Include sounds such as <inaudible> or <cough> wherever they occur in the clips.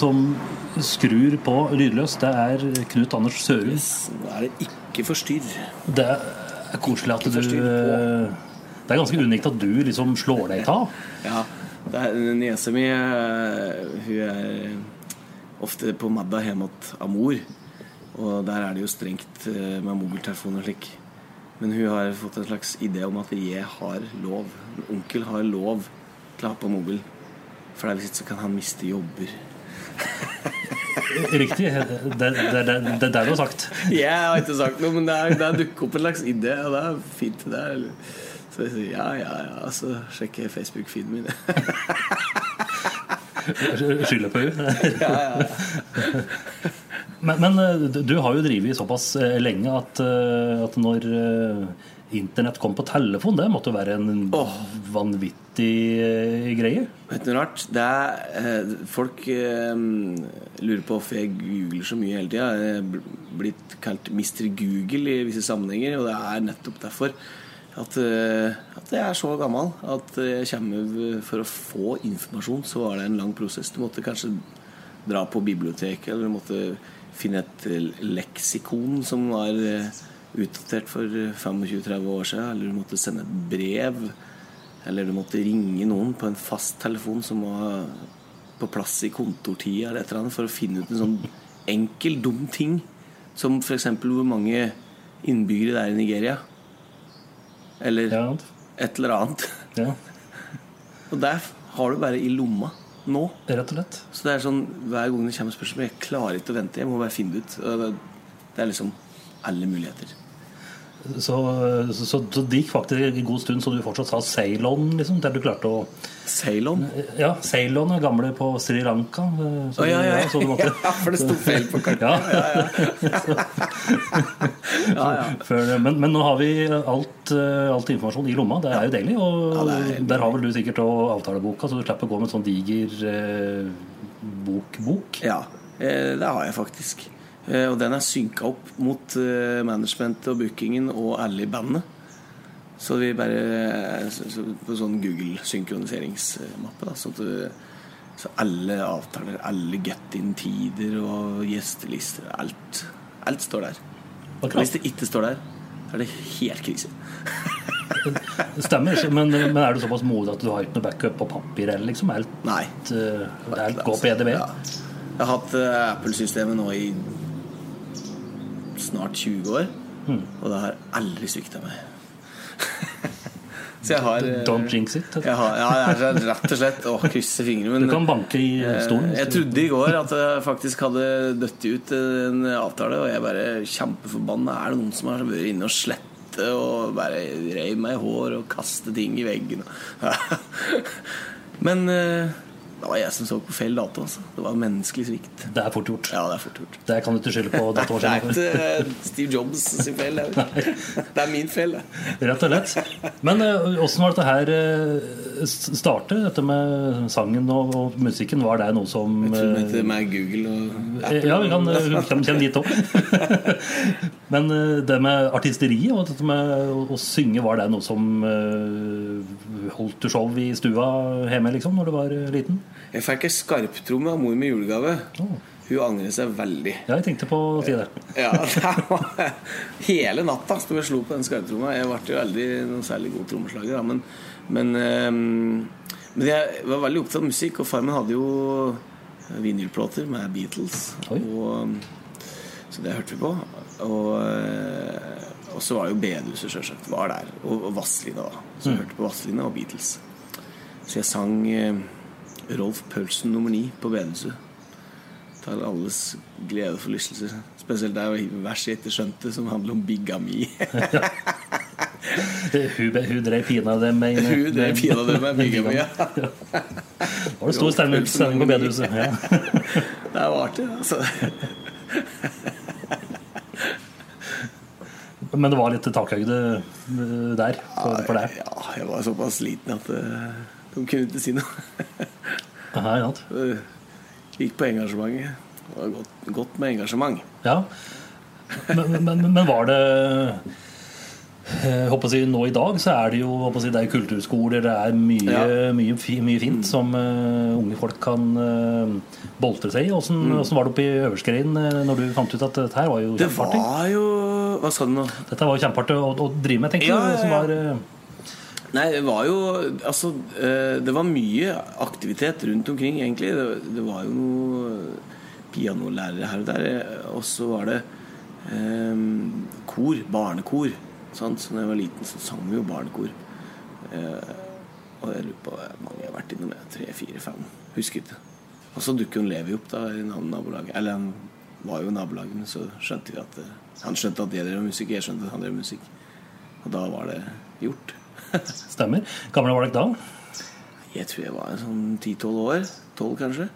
Som skrur på lydløs, det er Knut Anders Sørum. Da er det ikke forstyrr. Det er koselig at du. Det er ganske unikt at du liksom slår deg av. Ja, det er niesa mi eh, Hun er ofte på Madda hjemme hos Amor. Og der er det jo strengt eh, med mobiltelefon og slik. Men hun har fått en slags idé om at jeg har lov. Onkel har lov til å ha på mobil. For hvis ikke så kan han miste jobber. Riktig. Det, det, det, det, er det du har sagt. Jeg har ikke sagt noe, men det det er dukket opp en slags idé, og det er fint. Det er, så jeg sier ja, ja, ja, så sjekker jeg Facebook-feeden min. Skylder på henne. ja, ja. Men, men eh, du har jo drevet såpass eh, lenge at, eh, at når internett kom på telefon, det måtte være en oh. vanvittig eh, greie. Vet du noe rart? Det er, eh, folk eh, lurer på hvorfor jeg googler så mye hele tida. Jeg er blitt kalt Mr. Google i visse sammenhenger, og det er nettopp derfor at, eh, at jeg er så gammel at jeg kommer For å få informasjon så var det en lang prosess. Du måtte kanskje dra på biblioteket, eller du måtte finne et leksikon som var utdatert for 25-30 år siden, eller du måtte sende et brev. Eller du måtte ringe noen på en fast telefon som var på plass i kontortida eller et eller annet, for å finne ut en sånn enkel, dum ting. Som f.eks. hvor mange innbyggere det er i Nigeria. Eller Ja, et eller annet. <laughs> ja, Og der har du bare i lomma nå. rett og slett. Så det er sånn hver gang det kommer spørsmål Jeg klarer ikke å vente, jeg må bare finne det ut. Det- Det er liksom alle muligheter. Så, så, så, det gikk faktisk en god stund så du fortsatt sa Ceylon, liksom, der du klarte å Ceylon. Ja, Ceylon er gamle på Sri Lanka. eh, så- oh, ja, ja, ja. så måtte- <laughs> ja, for det sto feil på kartet. Ja. Ja, ja. <laughs> Før, men, men nå har vi alt, eh, alt informasjon i lomma. Det er jo deilig. Og er der har vel du sikkert òg avtaleboka, så du slipper å gå med en sånn diger eh, bok-bok. Ja, det har jeg faktisk. Eh, Og den er synka opp mot eh, managementet og bookingen og alle i bandet. Så vi bare eh, På sånn Google-synkroniseringsmappe. da Sånn at du, så alle avtaler, alle get-in-tider og gjestelister, alt. Alt står der. Og hvis det ikke står der, er det helt krise. <laughs> det Stemmer. Men, men er du såpass modig at du har ikke noe backup på papir? Eller liksom alt, Nei. eh, alt går på EDB? Ja. Jeg har hatt Apple-systemet nå i snart 20 år, mm. og det har aldri svikta meg. <laughs> Så jeg har Don't jinx it. jeg har, ja, rett og slett å krysse fingrene. Du kan banke i stolen. eh, jeg trodde i går at jeg faktisk hadde dødd ut en avtale, og jeg bare kjempeforbanna. Er det noen som har vært inne og slette og bare reiv meg i hår og kaste ting i veggen? <laughs> Men eh, det var jeg som så på feil data. Altså. Det var menneskelig svikt. Det er fort gjort. Ja, det er fort gjort. Det kan du ikke skylde på <laughs> Det er ikke eh, Steve Jobs sin feil. Det er, min feil, det. Rett og slett. Men eh, åssen var dette her startet? s- dette med sangen og, og musikken? Var det noe som Jeg tror eh, det med Google og Apple? Ja, vi kan eh, komme kjenne dit òg. <laughs> Men eh, det med artisteriet og dette med å, synge, var det noe som eh, holdt du show i stua hjemme liksom, når du var eh, liten? Jeg fikk ei skarptromme av mor med julegave. Oh. Hun angrer seg veldig. Ja, jeg tenkte på å si det. Ja, <laughs> det var Hele natta sto jeg og slo på den skarptromma. Jeg ble jo aldri noen særlig god trommeslager, da, men, men, um, men jeg var veldig opptatt av musikk, og far min hadde jo vinylplater med Beatles. Og, så det hørte vi på. Og, eh, og så var jo bedehuset, sjølsagt. Var der. Og, og Vazelina, da. Så jeg hørte på Vazelina og Beatles. Så jeg sang eh, Rolf Paulsen nummer ni på bedehuset. Til alles glede og forlystelse. Spesielt der verset ikke skjønte, som handler om bigami. <laughs> Hun, hun drev pinadø med Hun drev pinadø med bigami, ja. <laughs> Var det stor stemning, på bedehuset? Ja. <laughs> Det var artig, altså. Men det var litt takhøyde eh, der for, for deg? Ja, jeg var såpass liten at eh, de kunne ikke si noe. Aha, ja. Eh, Gikk på engasjementet. Det var godt, godt med engasjement. Ja. Men, men, men var det jeg håper å si, Nå i dag så er det jo håper å si, det er kulturskoler, det er mye, Ja. mye, mye fint som uh, unge folk kan uh, boltre seg i. Åssen åssen var det oppe i Øverskrein uh, når du fant ut at dette her var jo kjempeartig? Det var jo Hva sa du nå? Dette var jo kjempeartig å, å drive med, tenker Ja, du. Som var, eh, Nei, det var jo Altså, eh, det var mye aktivitet rundt omkring, egentlig. Det, det var jo noen pianolærere her og der. eh, Og så var det eh, kor. Barnekor. Sant? Så da jeg var liten, så sang vi jo barnekor. Eh, og jeg lurer på hvor mange jeg har vært innom. Tre, fire, fem. Husker ikke. Og så dukker jo Levi opp da i nabolaget. Eller han var jo i nabolaget, men så skjønte vi at eh, Han skjønte at jeg drev musikk, jeg skjønte at han drev musikk. Og da var det gjort. <laughs> stemmer. Gammel var dere da? Jeg tror jeg var sånn 10-12 år. 12 kanskje.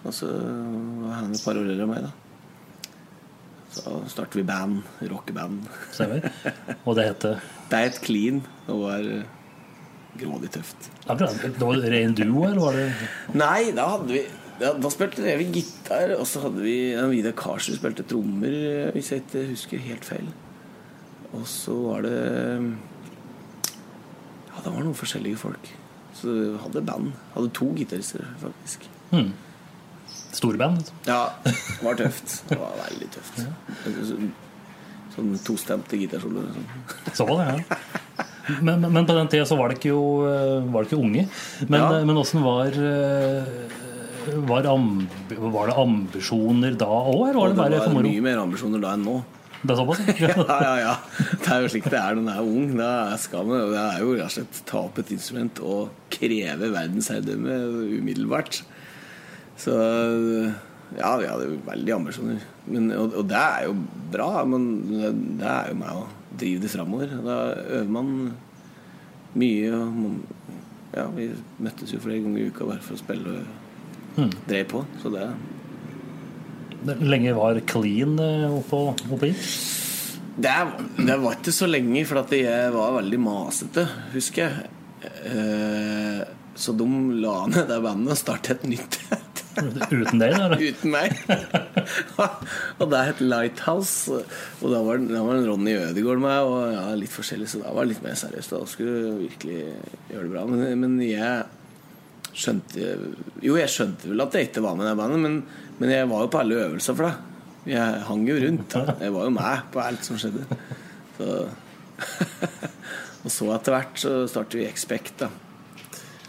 Og så var han et par år eldre enn meg, da. Så startet vi band. Rockeband. <laughs> Stemmer. Og det heter Beit clean og var eh, grådig tøft. akkurat, Det var ren duo, eller var det Nei, da hadde vi da, da spilte vi gitar, og så hadde vi Vidar Karlsrud spilte trommer, eh, hvis jeg ikke husker helt feil. Og så var det Ja, det var noen forskjellige folk. Så vi hadde band. Hadde to gitarister, faktisk. storband? Ja, det var tøft. Det var veldig tøft. Sånn tostemte gitarsoloer. Sånn. Så var det, ja. Men, men- på den tida så var det ikke, jo, eh, var det ikke unge. Men, Ja. men åssen var eh, var, amb var det ambisjoner da òg, var det det var mye mer ambisjoner da enn nå. Det er såpass? <laughs> Ja, ja, ja. Det er jo slik det er når man er ung. Da skal man, det er jo rett og slett ta opp et instrument og kreve verdensherredømme umiddelbart. Så ja, vi hadde jo veldig ambisjoner. Men, og, og det er jo bra, men det er jo meg å drive det framover. Da øver man mye. Og, ja, vi møttes jo flere ganger i uka bare for å spille og dreie på. Så det Lenge var clean eh, oppå, oppå? Det, det var ikke så lenge, for at jeg var veldig masete, husker jeg. Eh, Så de la ned det bandet og startet et nytt et. <laughs> Uten deg, da? uten meg. <laughs> og det het Lighthouse. Og da var, da var Ronny Ødegaard med, og ja, litt forskjellig, så da var det litt mer seriøst. Da skulle du virkelig gjøre det bra. Men, men jeg skjønte Jo, jeg skjønte vel at jeg ikke var med i det bandet, men, men jeg var jo på alle øvelser for det. Jeg hang jo rundt. Da. Jeg var jo med på alt som skjedde. Så <laughs> Og så etter hvert så startet vi Expect, da.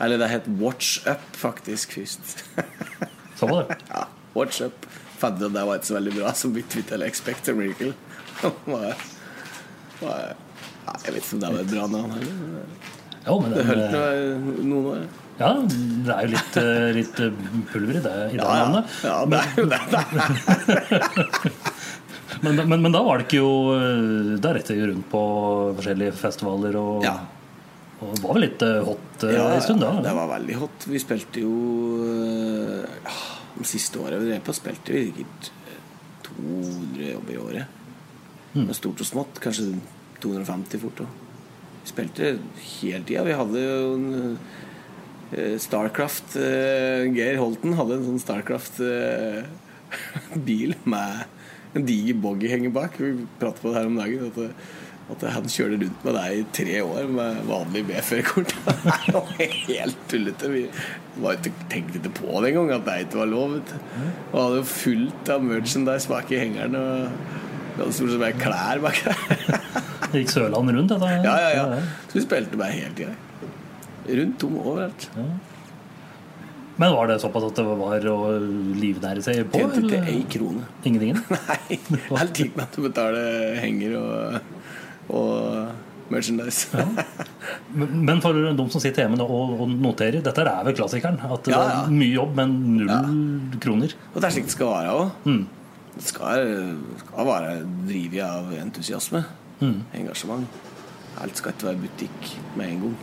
Eller det het Watch Up, faktisk, først. <laughs> Så var det. Ja, Watch Up. At det var ikke så veldig bra, så bytte vi til Expect a Miracle. <laughs> Ja, jeg vet ikke om det var et bra navn heller. Jo, men Det den, holdt eh, noen år. Ja, det er jo litt, eh, litt eh, pulver i det, i det Ja, ja. navnet. ja det er jo det. det. <laughs> Men, men, men da var det ikke jo eh, Da rett jeg rundt på forskjellige festivaler og, Ja. og det var vel litt hot Ja, en stund da? det var veldig hot. Vi spilte jo ja, De siste året vi drev på, spilte vi sikkert eh, 200 jobber i året. Mm. Stort og smått. Kanskje 250 fort òg. Vi spilte hele tida. Vi hadde jo en Starcraft eh, Geir Holten hadde en sånn Starcraft-bil <laughs> med en diger boggy henger bak. Vi pratet på det her om dagen. At, det- at han kjørte rundt med deg i tre år med vanlig B-førerkort. <laughs> Det var helt tullete. Vi var ikke, tenkte ikke på det engang, at det ikke var lov. Og hadde jo fullt av merchandise bak i hengeren. Og vi hadde stort sett bare klær bak der. <laughs> Gikk Sørland rundt, dette? Ja, ja, ja. Så vi spilte bare hele tida. Rundt om overalt. Men var det såpass at det var å livnære seg på? Tjente ikke ei krone. Ingenting? <laughs> Nei. Jeg gikk med til å betale henger og og merchandise. Men men for de som sitter hjemme og, og noterer, dette er vel klassikeren? At det Ja, ja. er mye jobb, men null kroner? Og det er slik det skal være òg. Mm. Det skal, skal være drevet av entusiasme. Mm. Engasjement. Alt skal ikke være butikk med en gang.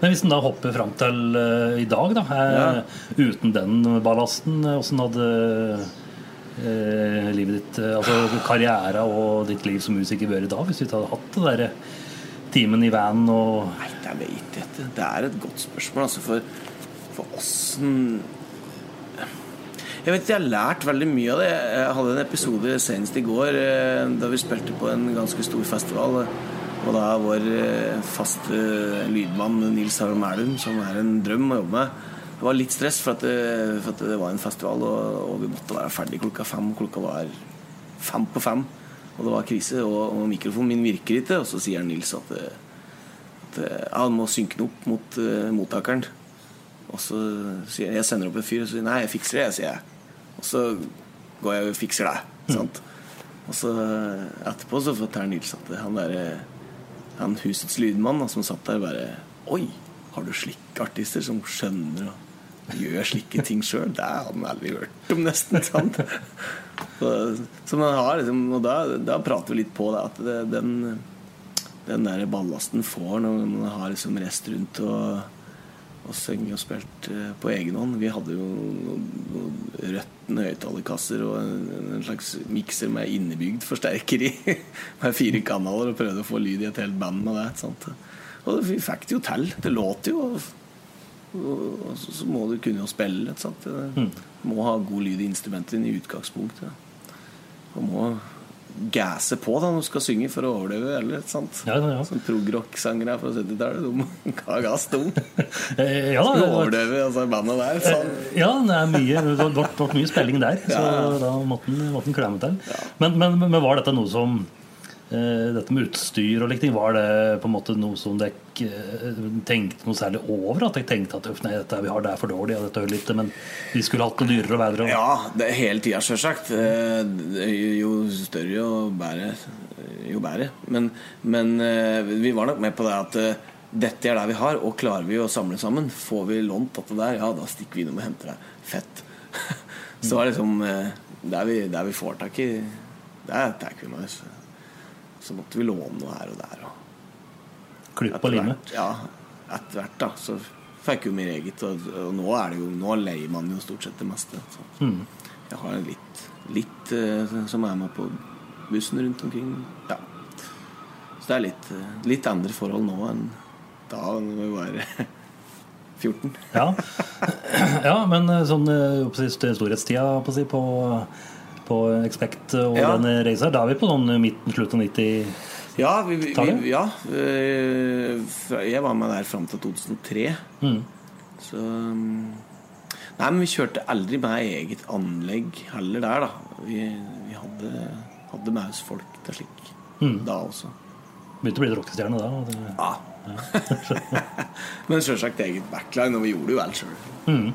Men hvis en da hopper fram til uh, i dag, da, eh, uten den ballasten, åssen hadde uh, livet ditt eh, Altså karriere og ditt liv som musiker vært i dag, hvis du ikke hadde hatt det derre timen i van og Nei, det jeg ikke. Det er et godt spørsmål, altså, for, for åssen Jeg vet jeg har lært veldig mye av det. Jeg hadde en episode senest i går eh, da vi spilte på en ganske stor festival. Og da vår eh, faste lydmann Nils Harald Mælum, som er en drøm å jobbe med Det var litt stress for at det, for at det var en festival, og, og vi måtte være ferdig klokka fem. Klokka var fem på fem, og det var krise. Og, og mikrofonen min virker ikke, og så sier Nils at, eh, at eh, han må synke den opp mot uh, mottakeren. Og så sier jeg, jeg sender opp en fyr og sier nei, jeg fikser det, sier jeg. Og så går jeg og fikser det. Sant? Og så eh, etterpå så forteller Nils at han der, eh, han husets lydmann som satt der, bare Oi, har du slike artister som skjønner og gjør slike ting sjøl? Det hadde han aldri hørt om, nesten. sant? Så man har liksom Og da, da prater vi litt på det, at det, den, den der ballasten får når man har liksom rest rundt og og sunget og spilt eh, på egen hånd. Vi hadde jo noen, noen røttende høyttalerkasser og en, en slags mikser med innebygd forsterker i. <laughs> Med fire kanaler og prøvde å få lyd i et helt band med det. Sant? Og vi fikk det jo til. Det låt jo. Og, og, og så, så må du kunne jo spille. Sant? Du må ha god lyd i instrumentet ditt i utgangspunktet. Og må gasse på da du skal synge for å overleve. Eller, sant? Ja, ja. Sånn progrock-sangere fra 70-tallet. De ga gass, de. Eh, <laughs> Ja, Skulle overleve altså, bandet der. Sånn. ja, det er mye, det vært mye spilling der, så Ja, da måtte han klemme til. Men, men, men var dette noe som eh, Dette med utstyr og like ting, var det på en måte noe som dere eh, tenkte noe særlig over? At dere tenkte at nei, dette vi har det er for dårlig, og dette er litt, men vi skulle hatt noe dyrere og bedre? Ja, det er hele tida, sjølsagt. Eh, det er Jo større jo bedre, jo bedre. Men, men eh, vi var nok med på det at eh, dette er det vi har, og klarer vi å samle sammen, får vi lånt dette der, ja, da stikker vi innom og henter det. Fett. <laughs> Så det er liksom Det er vi, der vi får tak i er tar vi med oss. Så måtte vi låne noe her og der. Og Klipp på limet? Ja, etter hvert da Så fikk jo mer eget Og, og nå er det jo Nå leier man jo stort sett det meste så. Mm. Jeg har litt, litt uh, som er med på bussen rundt omkring Ja Så det er litt, eh, litt andre forhold nå enn da når vi var <laughs> 14 Ja. <clears throat> ja, men eh, sånn på storhetstida på, si, på, Expect og Ja. den reisa, da er vi på sånn midten, slutt av 90 Ja, vi, vi, ja eh, jeg var med der fram til 2003 Mm. Så um, Nei, men vi kjørte aldri med eget anlegg heller der, da. Vi, vi hadde, hadde med oss folk til slik Mm. da også. Begynte å bli rockestjerne da. Det, Ja. <laughs> men sjølsagt eget backline, og vi gjorde jo alt sjøl. Mm.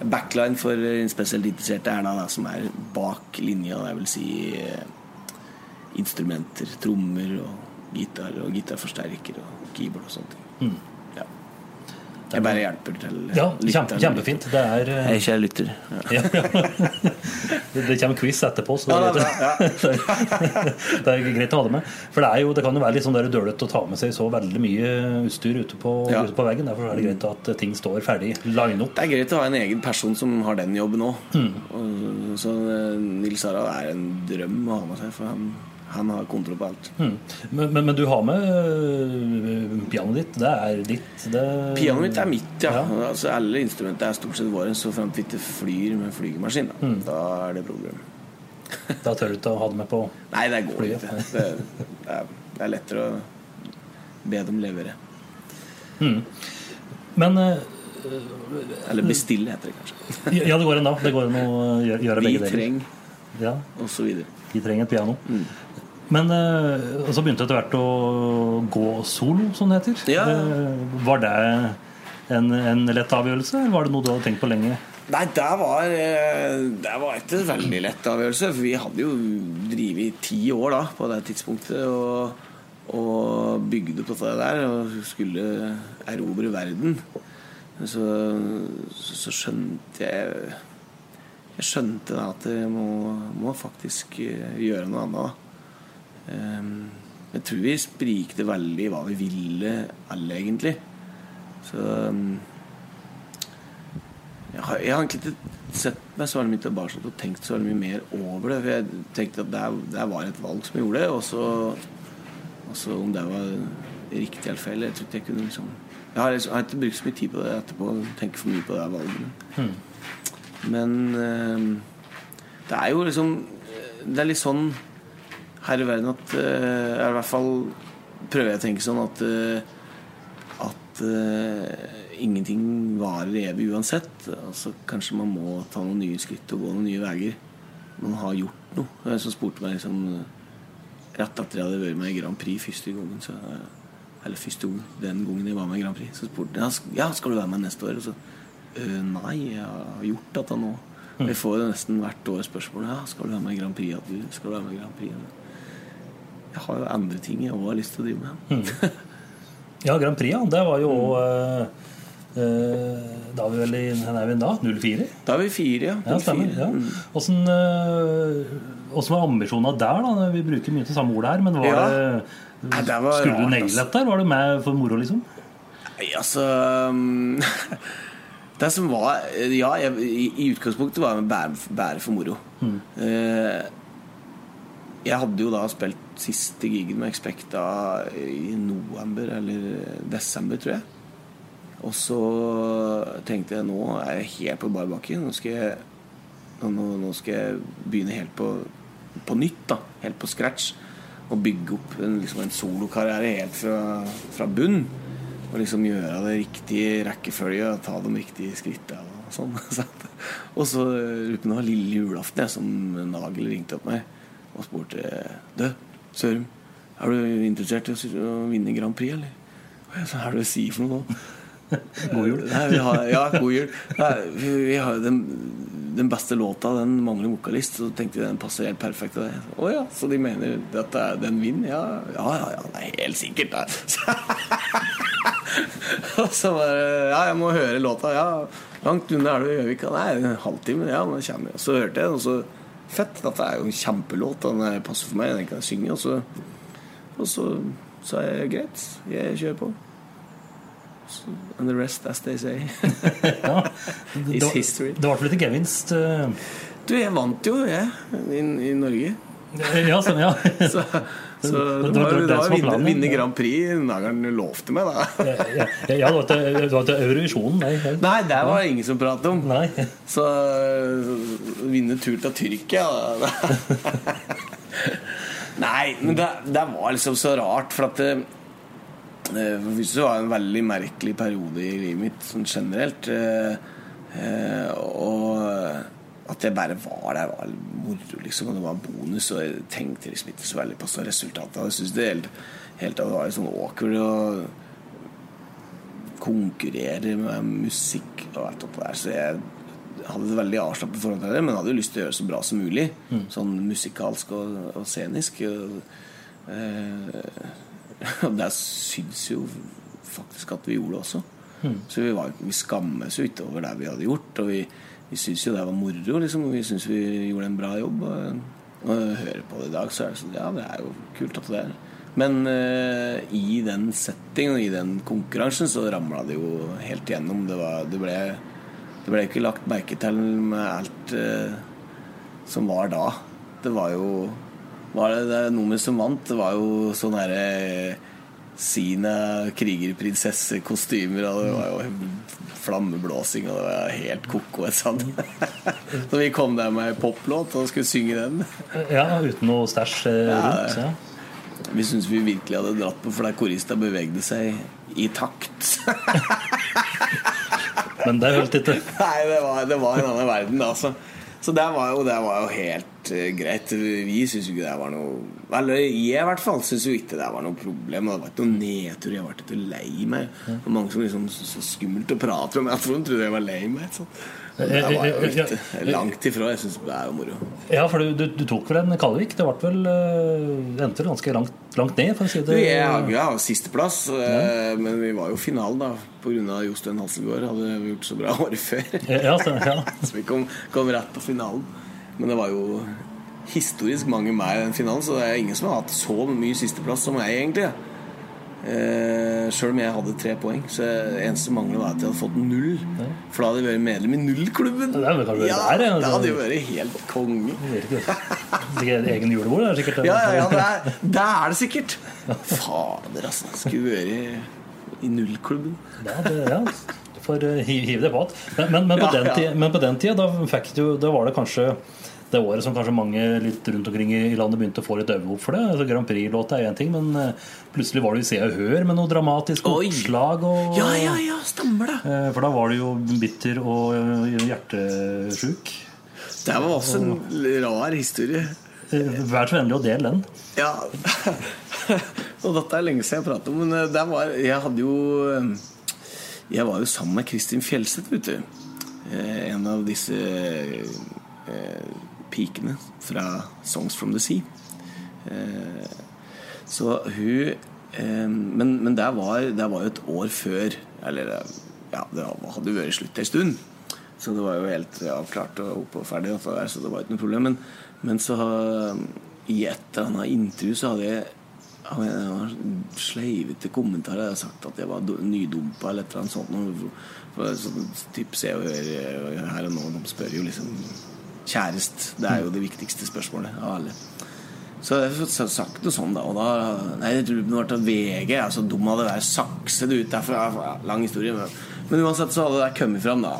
Backline for spesielt interesserte er da som er bak linja, det vil si eh, instrumenter, trommer og gitar og gitarforsterker og keyboard og sånne ting. Mm. Ja. Jeg bare hjelper til. ja, lytteren. kjempe, kjempefint. Det er eh, Jeg er ikke lytter. Ja. ja, <laughs> ja. Det det kommer quiz etterpå, så det Ja, er, det er greit, <laughs> det er greit å ha det med. For det, er jo, det kan jo være litt sånn dølete å ta med seg så veldig mye utstyr ute på, Ja. ute på veggen. Derfor er det greit at ting står ferdig line opp. Det er greit å ha en egen person som har den jobben òg. Mm. Så eh, Nils Harald er en drøm å ha med seg, for han, han har kontroll på alt. Mm. Men, men, men du har med øh, pianoet ditt. Det er ditt. Det... Pianoet mitt er mitt, ja. Ja. Altså, alle instrumenter er stort sett våre, så frem til vi ikke flyr med flygemaskin, da, Mm. da er det problem. <laughs> Da tør du ikke å ha det med på flyet? Nei, det går Flyet. ikke. Det, det, er, det er lettere å be dem levere. mm. Men øh, Eller bestille, heter det kanskje. Ja, det går an da. Det går an å gjøre, gjøre Vi begge deler. trenger, Ja, og så videre. vi trenger et piano. Mm. Men øh, så begynte etter hvert å gå solo, som det heter. Ja. Eh, Var det en, en lett avgjørelse, eller var det noe du hadde tenkt på lenge? Nei, det var, eh, det var ikke en veldig lett avgjørelse. For vi hadde jo drevet i ti år da på det tidspunktet. Og, og bygde på det der og skulle erobre verden, så, så, så skjønte jeg Jeg skjønte da at jeg må, må faktisk eh, gjøre noe annet. da. Ehm, Jeg tror vi sprikte veldig i hva vi ville, alle, egentlig. Så ehm, jeg har, jeg har egentlig ikke sett meg så veldig mye tilbake og tenkt så veldig mye mer over det. For jeg tenkte at det, det var et valg som jeg gjorde, og så, og så om det var riktig eller feil Jeg tror ikke jeg kunne liksom Jeg har, liksom, jeg har ikke brukt så mye tid på det etterpå. Tenker for mye på det valget. Men eh, det er jo liksom Det er litt sånn her i verden at eh, I hvert fall prøver jeg å tenke sånn at uh, at uh, ingenting varer evig uansett. Altså, kanskje man må ta noen nye skritt og gå noen nye veier. Man har gjort noe. Det en som spurte meg liksom, rett etter jeg hadde vært med i Grand Prix første gangen. Så, eller første gang, den gangen jeg var med i Grand Prix. Så spurte han ja, skal du være med neste år. Og så «Øh, nei, jeg har gjort dette nå. Vi får jo nesten hvert år spørsmål ja, skal du være med i Grand Prix. Skal du være med i Grand Prix. Jeg har jo andre ting jeg òg har lyst til å drive med. Ja, Grand Prix, ja. Det var jo mm. eh, Da er vi vel i Hvor er vi da? 04? Da er vi fire, ja. Ja, stemmer. Ja. Mm. Åssen eh, åssen var ambisjonene der, da? Vi bruker mye til samme ord her, men var Ja. det Nei, det var Skulle du negle naile dette? Var du med for moro, liksom? Nei, altså <laughs> Det som var Ja, jeg, i, i utgangspunktet var jeg med bære, bære for moro. Eh, jeg hadde jo da spilt siste gigen med Expecta i november eller desember, tror jeg. Og så tenkte jeg nå er jeg helt på bar bakke. Nå nå, nå skal jeg begynne helt på, på nytt. da Helt på scratch. Og bygge opp en, liksom en solokarriere helt fra, fra bunn. Og liksom gjøre det riktig rekkefølge og ta de riktige skrittene. Og sånn <laughs> Og så lurer på om det var lille julaften jeg, som Nagel ringte opp meg og spurte Du, Sørum, er du interessert i å vinne Grand Prix, eller? Og jeg sa, hva er det du sier for noe nå? <laughs> God jul. Nei, vi har, ja, god jul. Nei, vi, vi har jo den, den beste låta, den mangler vokalist, så tenkte vi den passer helt perfekt til det. Å ja, så de mener at den vinner? Ja, ja, ja, ja, er helt sikkert. <laughs> Og så bare Ja, jeg må høre låta. Ja, langt unna er du i Gjøvika. Nei, en halvtime. Ja, men kommer. jeg så hørte jeg den, og så Fett. Dette er jo en kjempelåt. Den er- passer for meg. Den kan jeg synge. Og så, og så sa jeg greit, jeg kjører på. So, and the rest, as they say. <laughs> Ja. Det, <laughs> Is var- history. det ble litt gevinst eh, Du, jeg vant jo, jeg, i, i Norge. Ja, sånn, ja. <laughs> Så, så Det det var- det var som vinne, vinne. Grand Prix Nageren lovte meg, da. Ja, ja, ja, det var til, Eurovisjonen, nei. Nei, det var det ingen som pratet om. Nei. Så å vinne tur til Tyrkia. <laughs> Nei, men det, det var liksom så rart, for at det, eh, det var en veldig merkelig periode i livet mitt sånn generelt. eh, eh, Og at jeg bare var der, var moro, liksom. Og det var bonus, og jeg tenkte liksom ikke så veldig på så resultatet. Jeg synes det helt, helt det var sånn awkward å konkurrere med musikk og alt oppå der. Så jeg hadde et veldig avslappet forhold til det, men hadde jo lyst til å gjøre det så bra som mulig. Sånn musikalsk og, og scenisk. Og, eh, <laughs> og det syns jo faktisk at vi gjorde det også. Så vi, var, vi skammes jo ikke over det vi hadde gjort. Og vi, vi syns jo det var moro, liksom. Vi syns vi gjorde en bra jobb. Når jeg hører på det i dag, så er det sånn Ja, det er jo kult at det er Men uh, i den settingen og i den konkurransen så ramla det jo helt igjennom. Det, var, det, ble, det ble ikke lagt merke til med alt uh, som var da. Det var jo var det, det nummeret som vant, det var jo sånn herre Sina krigerprinsessekostymer, og det var jo flammeblåsing, og det var helt ko-ko. <laughs> Så vi kom der med poplåt og skulle synge den. Ja, uten noe stæsj eh, rundt. Ja. Vi syntes vi virkelig hadde dratt på, for der korista bevegde seg i takt. <laughs> Men det holdt <laughs> ikke. Nei, det var, det var en annen verden, altså. Så det var jo, det var jo helt eh, greit. Vi syns jo ikke det var noe Eller jeg i hvert fall syns jo ikke det var noe problem. Det var ikke noe nedtur. Jeg ble ikke lei meg. Det var mange som liksom så, så skummelt å prate om. Jeg tror de trodde jeg var lei meg. Sånn. Det var jo ikke langt ifra. Jeg syns det er jo moro. Ja, for du, du, du tok vel en Kalvik. Det ble vel endte vel ganske langt, langt ned, for å si det jeg ja, sisteplass, ja. men vi var jo finalen, da. Pga. Jostein Hasselgaard hadde vi gjort så bra <laughs> året før. Ja, så, ja. <laughs> Så vi kom, kom rett på finalen. Men det var jo historisk mange mer i den finalen, så det er ingen som har hatt så mye sisteplass som meg, egentlig. Eh, Sjøl om jeg hadde tre poeng. Så det eneste manglet, var at jeg hadde fått null. For da hadde jeg vært medlem i nullklubben. Det Ja, det hadde jo vært helt konge. Sikkert egen julebord, det er sikkert. Ja, ja, <laughs> det, er, det er det sikkert. Fader, altså. Skulle vært i nullklubben. Ja, det, ja. for hiv eh, hive det på igjen. Men, men, men, på Ja, den ja. tida- men på den tida, da, du, da var det kanskje det året som kanskje mange litt rundt omkring i landet begynte å få litt øye for det. Altså, Grand Prix-låta er én ting, men eh, plutselig var det i Se og Hør med noe dramatisk Oi. oppslag. Og, Ja, ja, ja, stemmer det. Eh, For da var du jo bitter og eh, hjertesjuk. Det var også en rar historie. Vær så vennlig å dele den. Ja. <laughs> Og dette er lenge siden jeg pratet om, men det var Jeg hadde jo Jeg var jo sammen med Kristin Fjelseth, vet du. En av disse pikene fra Songs from the Sea. Eh, Så hun eh, Men, men det, var, var jo et år før Eller ja, det hadde vært slutt en stund. Så det var jo helt avklart og oppe og ferdig, så det var ikke noe problem. Men, men så i et eller annet intervju så hadde jeg av en eller annen sleivete hadde sagt at jeg var nydumpa eller et eller annet sånt. noe. For så, typ Se og Hør her og nå, de spør jo liksom Kjærest. Det er jo det viktigste spørsmålet av alle. Så jeg har sagt noe sånn, da. Og da Nei, jeg tror det var til VG. Altså, dum hadde vært sakset ut derfra. Lang historie. Men, men uansett så hadde det kommet fram, da.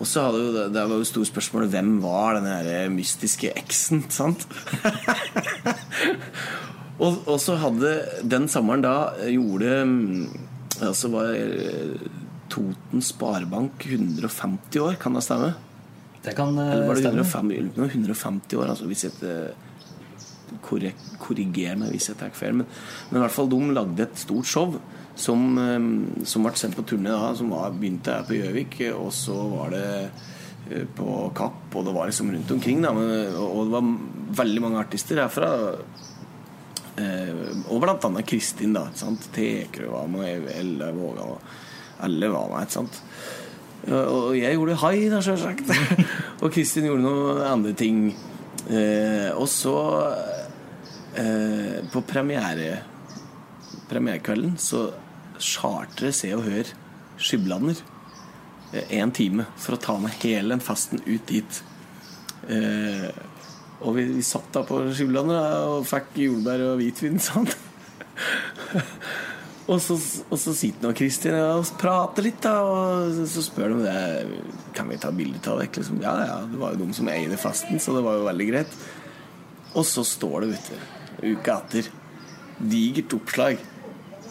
Og så hadde jo det, det var jo store spørsmålet hvem var den der mystiske eksen, sant? <laughs> og, og så hadde den sommeren da gjorde mm, Altså var eh, Toten Sparebank 150 år, kan det stemme? Det kan eh, Eller var det stemme. 105, jeg lurer på om det var 150 år? Altså, hvis jeg korrigerer korriger meg hvis jeg tar feil. Men, men i hvert fall de lagde et stort show som, eh, som ble sendt på turné da, som var, begynte her på Gjøvik, og så var det eh, på Kapp, og det var liksom rundt omkring. Da, men, og, det var veldig mange artister herfra. Eh, og blant annet Kristin, da. Tekerø var med, Elle Våga og alle var med. ikke sant? Og jeg gjorde hai, da, sjølsagt. <laughs> og Kristin gjorde noen andre ting. Eh, og så eh, På premiere premierekvelden så chartrer Se og Hør Skiblander én time for å ta med hele den festen ut dit. Eh, og vi, vi satt da på Skiblander og fikk jordbær og hvitvin, sant? <laughs> Og så, og så sitter nå Kristin og prater litt, da, og så- spør de om det Kan vi ta bilde av det. Liksom. Ja, ja, det var jo de som eide fasten, så det var jo veldig greit. Og så står det, vet du, uka etter, digert oppslag.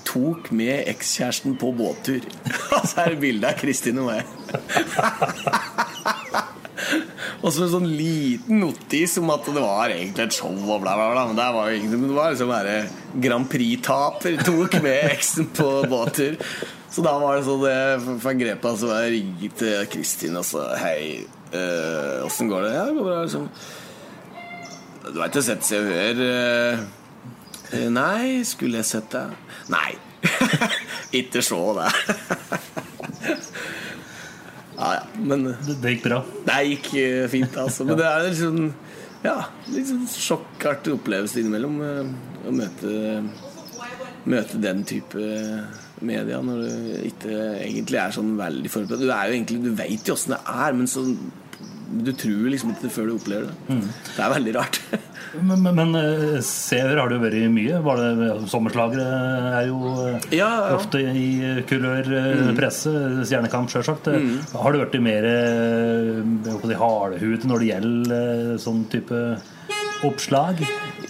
Tok med ekskjæresten på båttur. <laughs> Og så er det bilde av Kristin og meg. <laughs> <laughs> Og så en sånn liten notis om at det var egentlig et show og bla, bla, bla. Men det var jo egentlig det var liksom bare Grand Prix-taper tok med <laughs> eksen på båttur. Så da var det sånn det fikk grep av så jeg ringte til Kristin og sa hei, åssen øh, går det? Ja, det går bra, liksom. Du veit ikke sett Se og Hør? eh, eh, Nei, skulle jeg sett deg? Nei. <laughs> ikke se det. Ja, ja. Men Det, det gikk bra. det gikk eh, fint, altså. Men det er liksom Ja, litt sånn sjokkartig opplevelse innimellom eh, å møte Møte den type media når du ikke egentlig er sånn veldig forberedt. Du er jo egentlig Du veit jo åssen det er, men så du tror liksom ikke det før du opplever det. Det er veldig rart. <laughs> Men, men, men sever har det jo vært mye. Var det Sommerslagere er jo eh, Ja, ja. ofte i kulør mm. presse. Stjernekamp, sjølsagt. Mm. Har det vært mer eh, si, hardhudet når det gjelder eh, sånn type oppslag?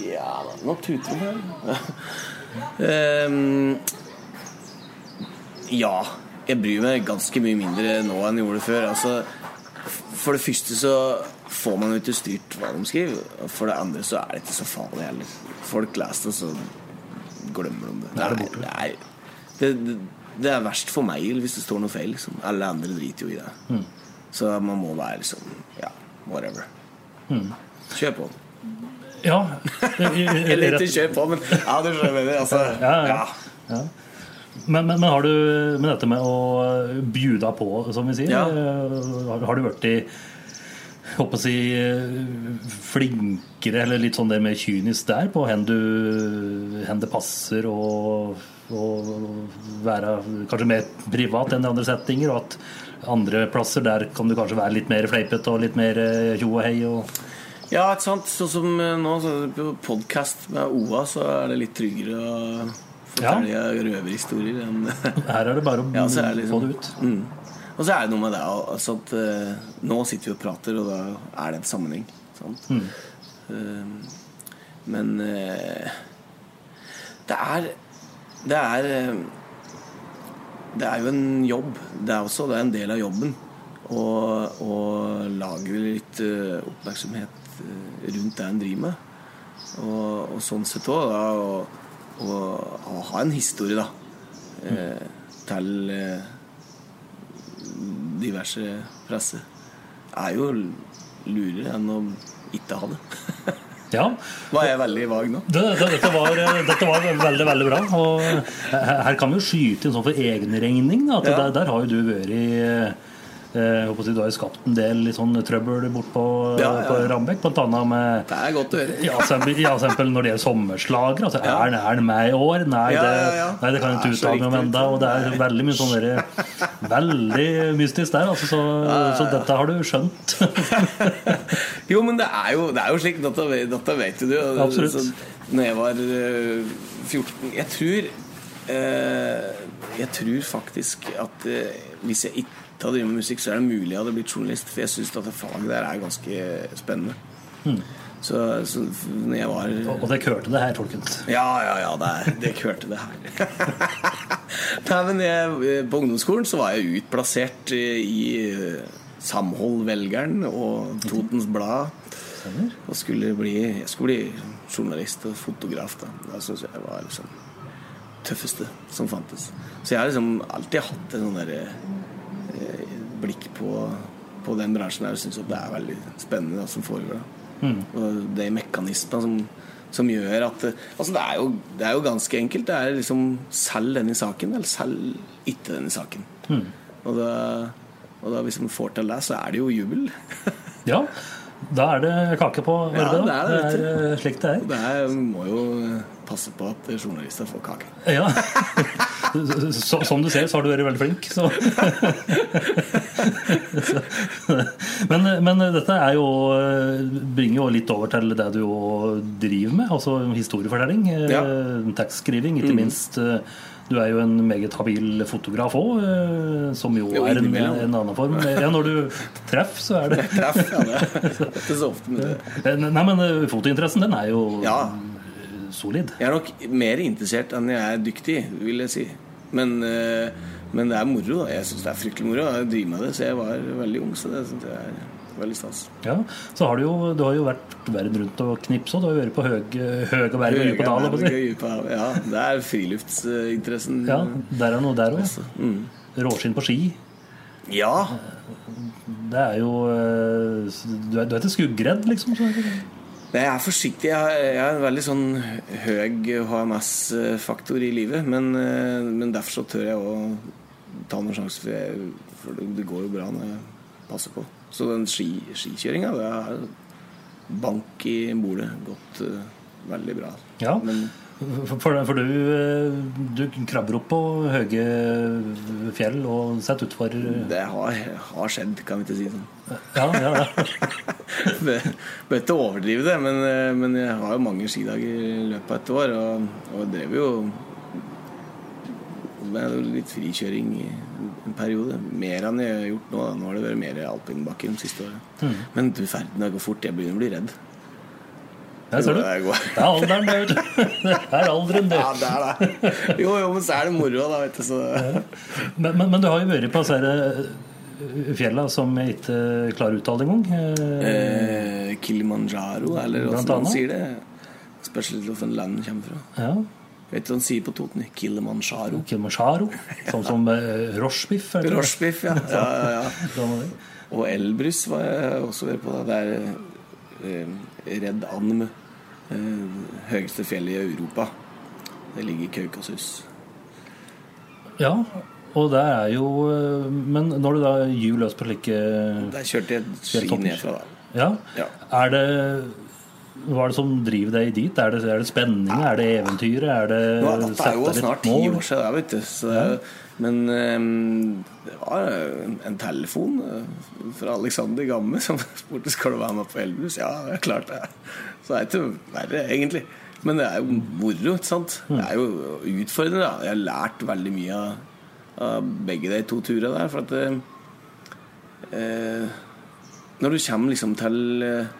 Ja, nå tuter det her. um, <laughs> ja. Jeg bryr meg ganske mye mindre nå enn jeg gjorde før. Altså, for det første så får man jo ikke styrt hva de skriver. Og For det andre så er det ikke så farlig heller. Folk leser det, så glemmer de det. Da er det er, det, det, det er verst for meg hvis det står noe feil. Liksom. Alle andre driter jo i det. Mm. Så man må være liksom Ja, whatever. Mm. Kjør på. Ja. <laughs> Eller ikke kjør på, men ja, du skjønner. Altså, Ja, ja. ja. Men, men, men har du med dette med å bjuda på, som vi sier Ja. eh, har, har du vært i håper å si eh, flinkere, eller litt sånn det mer kynisk der, på hvor du hen det passer å å være kanskje mer privat enn i andre settinger, og at andre plasser der kan du kanskje være litt mer fleipete og litt mer eh, tjo og hei og Ja, ikke sant. Sånn som eh, nå så på podkast med OA, så er det litt tryggere å ja. røverhistorier <laughs> Her er det bare å Ja, så det få liksom- det ut. mm. Og så er det noe med det altså at uh, Nå sitter vi og prater, og da er det en sammenheng. Sant? Mm. Uh, men uh, det er Det er eh, Det er jo en jobb, det er også. Det er en del av jobben. Å å lage litt oppmerksomhet rundt det en driver med. Og, og sånn sett òg, da. Å å- han ha en historie, da. Eh, til eh, diverse presse. Er jo lurere enn å ikke ha det. <laughs> Ja. Var jeg veldig vag nå? Det, det, dette, var, dette var veldig veldig bra. Og her, her kan vi jo skyte inn sånn for egen regning. At Ja. der, der har jo du vært i eh, jeg håper Du har jo skapt en del litt sånn trøbbel bort på, Ja, ja. på Rambekk. bl.a. med Det er godt å høre. ja, eksempel, ja, eksempel når det gjelder sommerslager. Altså, Ja. er, er den med i år? Nei, det, nei, det kan jeg ikke uttale meg om ennå. Og det er veldig mye sånn der, <laughs> Veldig mystisk der. Altså, så, så dette har du skjønt. <laughs> Jo, men det er jo, det er jo slik. Dette, dette vet du. Absolutt. Så når jeg var eh, 14 Jeg tror eh, Jeg tror faktisk at eh, hvis jeg ikke hadde drive med musikk, så er det mulig jeg hadde blitt journalist. For jeg syns at det faget der er ganske spennende. Så, så når jeg var Og dere hørte det her, folkens. Ja, ja, ja, det, er, det hørte det her. <laughs> Nei, men jeg, På ungdomsskolen så var jeg utplassert i eh, Samhold Velgeren og Totens Blad. Og skulle bli, jeg skulle bli journalist og fotograf. Da, da syns jeg var liksom tøffeste som fantes. Så jeg har liksom alltid hatt en sånn derre eh, blikk på, på den bransjen der og syns det er veldig spennende det som foregår. Mm. Og de mekanismene som, som gjør at Altså, det er, jo, det er jo ganske enkelt. Det er liksom selg denne saken, eller selg ikke denne saken. Og, da, og da hvis man får til det, så er det jo jubel. <laughs> Ja, da er det kake på Ja, Børge. det er det, det er eh, slik det er. Det er, må jo passe på at journalister får kake. Ja. <laughs> Så, som du ser, så har du vært veldig flink. Så. Men, men dette jo, bringer jo litt over til det du driver med, altså historiefortelling. Ja. eh, Tekstskriving, ikke minst. eh, Du er jo en meget habil fotograf òg, som jo, Jo, er en, en annen form. Ja, når du treffer, så er det <laughs> Treff, ja, det er ikke så ofte men det. Nei, men eh, fotointeressen, den er jo Ja. Solid. Jeg er nok mer interessert enn jeg er dyktig, vil jeg si. Men, eh, men det er moro. da Jeg syns det er fryktelig moro Jeg driver med det. Så jeg var veldig ung, så det synes jeg er veldig stas. Ja, så har du jo, du har jo vært verden rundt og knipsa. Du har jo vært på høg, høg og berg og dal. Ja, det er friluftsinteressen. Ja, der er noe der òg. Mm. Råskinn på ski. Ja. Det er jo eh, Du er, du er ikke skuggredd, liksom? Så. Nei, Jeg er forsiktig. Jeg er jeg en veldig sånn høy HMS-faktor i livet. Men, eh, men derfor så tør jeg å ta noen sjanser, for, jeg, for det, det går jo bra når jeg passer på. Så den ski, skikjøringa, det er bank i bordet. Gått uh, veldig bra. Ja. Men For, for, du, eh, du krabber opp på høye fjell og setter utfor det har, har skjedd, kan vi ikke si sånn. Ja, ja, ja. Bør ikke overdrive det, men, eh, men jeg har jo mange skidager i løpet av et år. Og, og drev jo med litt frikjøring i en periode. Mer enn jeg har gjort nå. Da. Nå har det vært mer alpinbakke de siste åra. Men du verden, det går fort. Jeg begynner å bli redd. Der ser du. Det er alderen, det. vet du. <laughs> Det er alderen, det. Ja, det er det. Jo, jo, men så er det moro, da, vet du. Så. Men, men, men du har jo vært på disse fjella som jeg ikke klarer å uttale engang. Eh, Eh, Kilimanjaro, eller hvordan man sier det. Spørs litt hvilket land kommer fra. ja. Vet du hva han sier på Toten? Kilimanjaro. Kilimanjaro. Sånn som eh, rochebiff. Rochebiff, ja. ja, ja, ja. <laughs> Sånn. Og Elbrus var jeg også vært på. Det er eh, Redd Anm, eh, høyeste fjellet i Europa. Det ligger i Kaukasus. Ja, og det er jo eh, Men når du da gyver løs på slike Der kjørte jeg ski nedfra, da. Ja. Ja. Er det Hva er det som driver deg dit? Er det, er det spenning? Er det eventyret? Er det Nå, dette er jo snart ti år siden, vet du. Så det, er- men eh, det var en telefon eh, fra Alexander Gamme <laughs> som spurte skal du være med på Elvis. Ja, det er klart det. Så det er ikke verre, egentlig. Men det er jo moro, ikke sant? Det er jo utfordrende. Da. Jeg har lært veldig mye av, begge de to turene der. For at eh, Når du kommer liksom til eh,